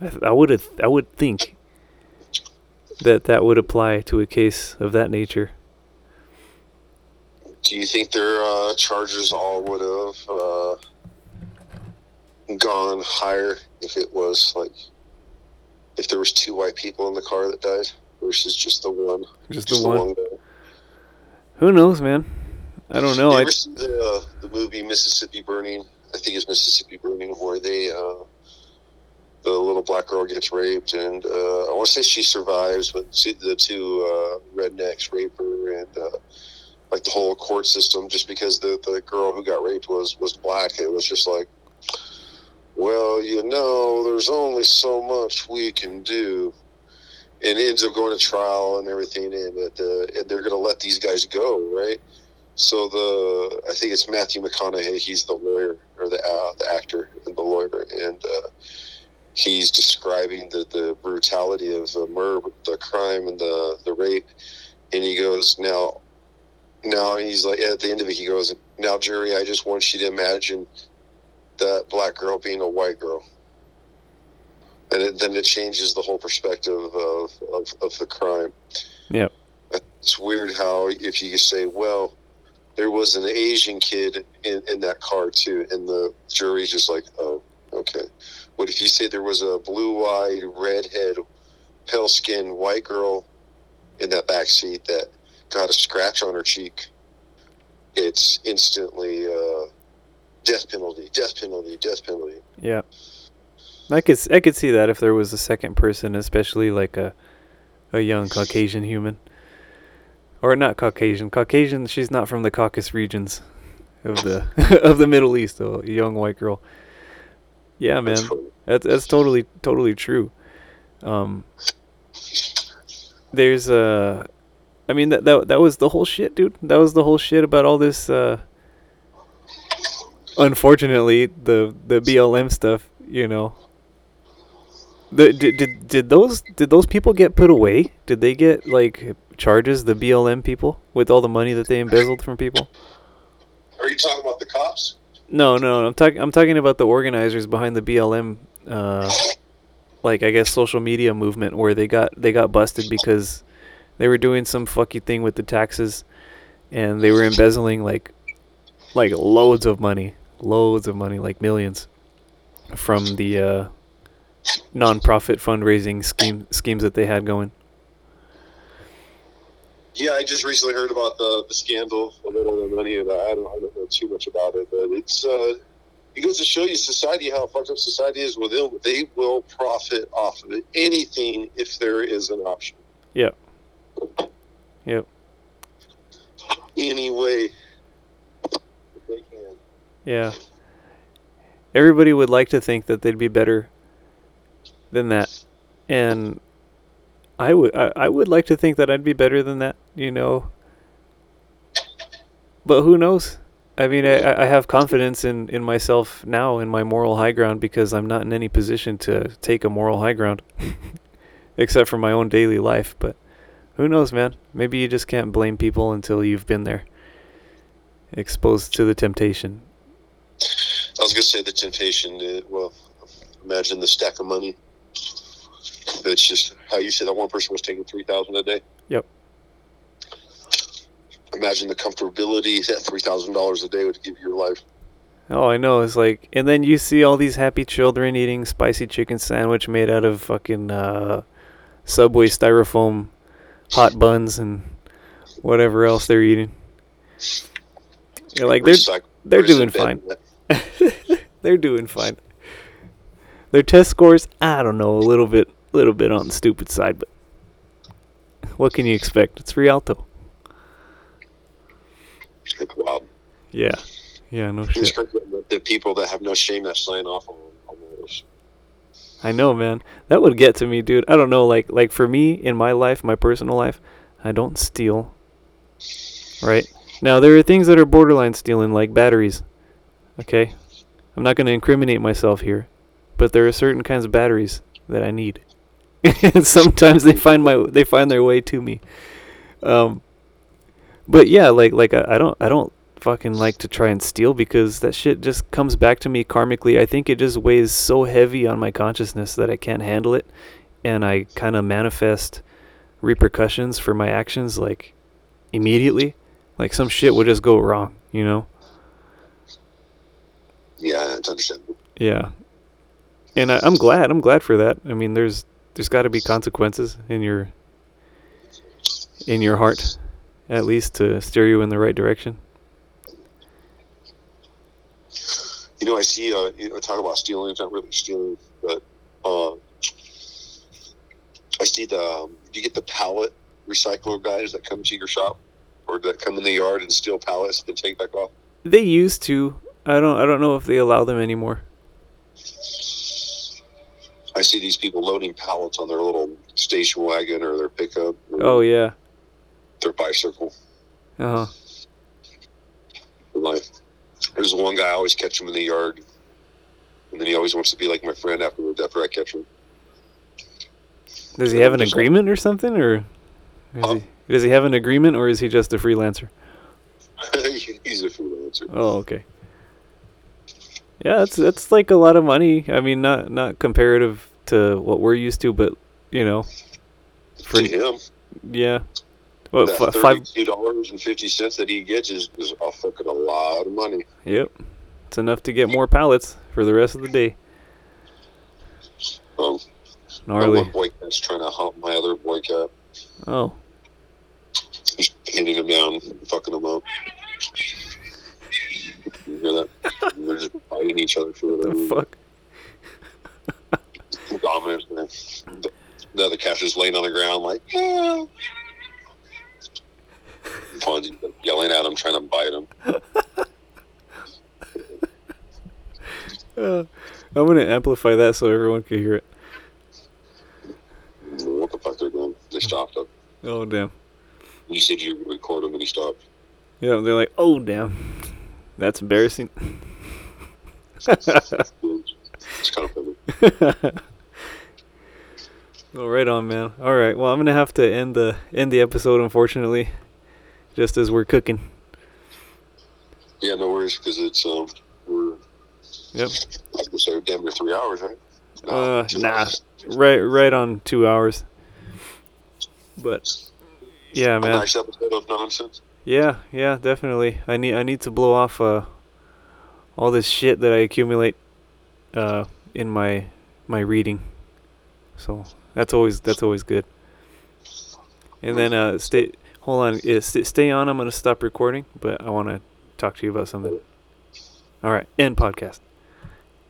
I, I would I would think that that would apply to a case of that nature. Do you think their uh, charges all would have uh, gone higher if it was like if there was two white people in the car that died? versus just the one. Just Just the one. guy. Who knows, man? I don't know. you I ever seen the, uh, the movie Mississippi Burning? I think it's Mississippi Burning, where they uh, the little black girl gets raped, and uh, I want to say she survives, but see, the two uh, rednecks rape her, and uh, like the whole court system, just because the the girl who got raped was was black, it was just like, well, you know, there's only so much we can do. And it ends up going to trial and everything, and, uh, and they're going to let these guys go, right? So the I think it's Matthew McConaughey. He's the lawyer or the uh, the actor and the lawyer, and uh, he's describing the, the brutality of the murder, the crime, and the the rape. And he goes now, now he's like at the end of it, he goes, now jury, I just want you to imagine that black girl being a white girl. And it, then it changes the whole perspective of, of, of the crime. Yeah. It's weird how if you say, well, there was an Asian kid in, in that car too, and the jury's just like, oh, okay. What if you say there was a blue-eyed, redhead, pale-skinned white girl in that back seat that got a scratch on her cheek? It's instantly uh, death penalty, death penalty, death penalty. yeah. I could I could see that if there was a second person, especially like a a young Caucasian human, or not Caucasian. Caucasian. She's not from the Caucasus regions of the of the Middle East. A young white girl. Yeah, man. That's. That's totally totally true. Um, there's uh, I mean that that that was the whole shit, dude. That was the whole shit about all this. Uh, unfortunately, the the BLM stuff, you know. The, did, did did those did those people get put away? Did they get like charges? The BLM people with all the money that they embezzled from people? Are you talking about the cops? No, no, I'm talking. I'm talking about the organizers behind the BLM, uh, like I guess social media movement, where they got they got busted because they were doing some fucky thing with the taxes, and they were embezzling like, like loads of money, loads of money, like millions, from the uh, non-profit fundraising scheme schemes that they had going. Yeah, I just recently heard about the, the scandal, a little of the money, and I don't, I don't know too much about it, but it's uh, it goes to show you society how fucked up society is with them. They will profit off of it, anything if there is an option. Yep. Yep. Anyway, they can. Yeah. Everybody would like to think that they'd be better than that. And I would I, I would like to think that I'd be better than that, you know. But who knows? I mean, I, I- have confidence in, in myself now in my moral high ground because I'm not in any position to take a moral high ground. Except for my own daily life. But who knows, man? Maybe you just can't blame people until you've been there. Exposed to the temptation. I was gonna say the temptation. To, well, imagine the stack of money. It's just how you said that one person was taking three thousand a day. Yep. Imagine the comfortability that three thousand dollars a day would give your life. Oh, I know. It's like, and then you see all these happy children eating spicy chicken sandwich made out of fucking uh, Subway styrofoam hot buns and whatever else they're eating. You're like, they're they're doing fine. they're doing fine. Their test scores, I don't know, a little bit, little bit on the stupid side, but what can you expect? It's Rialto. Like, wow. Yeah, yeah, no shit. that The people that have no shame that sign off on, on those. I know, man. That would get to me, dude. I don't know, like like for me in my life, my personal life, I don't steal. Right? Now there are things that are borderline stealing like batteries. Okay? I'm not going to incriminate myself here, but there are certain kinds of batteries that I need. sometimes they find my they find their way to me. Um but yeah, like like I, I don't I don't fucking like to try and steal because that shit just comes back to me karmically. I think it just weighs so heavy on my consciousness that I can't handle it and I kind of manifest repercussions for my actions like immediately. Like some shit would just go wrong, you know? Yeah, it's understandable. Yeah. And I, I'm glad. I'm glad for that. I mean, there's there's got to be consequences in your in your heart, at least to steer you in the right direction. You know, I see. Uh, you know, talk about stealing. It's not really stealing, but uh, I see the. Um, you get the pallet recycler guys that come to your shop, or that come in the yard and steal pallets and take back off. They used to. I don't. I don't know if they allow them anymore. I see these people loading pallets on their little station wagon or their pickup. Or Oh yeah. Their bicycle. Uh huh. Like, there's one guy I always catch him in the yard, and then he always wants to be like my friend afterwards after I catch him. Does he have an agreement or something, or is Huh? he, does he have an agreement, or is he just a freelancer? He's a freelancer. Oh, okay. Yeah, that's that's like a lot of money. I mean, not not comparative to what we're used to, but you know, for to him, yeah, what that thirty-two dollars and fifty cents that he gets is, is a fucking a lot of money. Yep, it's enough to get more pallets for the rest of the day. Um, my Gnarly. one boy cat's trying to hump my other boy cat. Oh, He's pinning him down, fucking him up. You hear that? They're just fighting each other for the fuck. Dominant. The, the other just laying on the ground like, "Ah." Fonzie yelling at him, trying to bite him. Uh, I'm gonna amplify that so everyone can hear it. What the fuck they're doing? They stopped him. Oh damn. You said you would record him and he stopped. Yeah, they're like, oh damn, that's embarrassing. It's kind of funny. Well, right on, man. All right. Well, I'm gonna have to end the end the episode, unfortunately, just as we're cooking. Yeah, no worries, because it's um, we're Yep. like we said, damn near three hours, right? Uh, nah. hours. Right, right on two hours. But yeah, A man. nice episode of nonsense. Yeah, yeah, definitely. I need I need to blow off uh all this shit that I accumulate uh in my my reading. So that's always that's always good. And then uh stay hold on, st- stay on. I'm gonna stop recording, but I want to talk to you about something. All right, end podcast.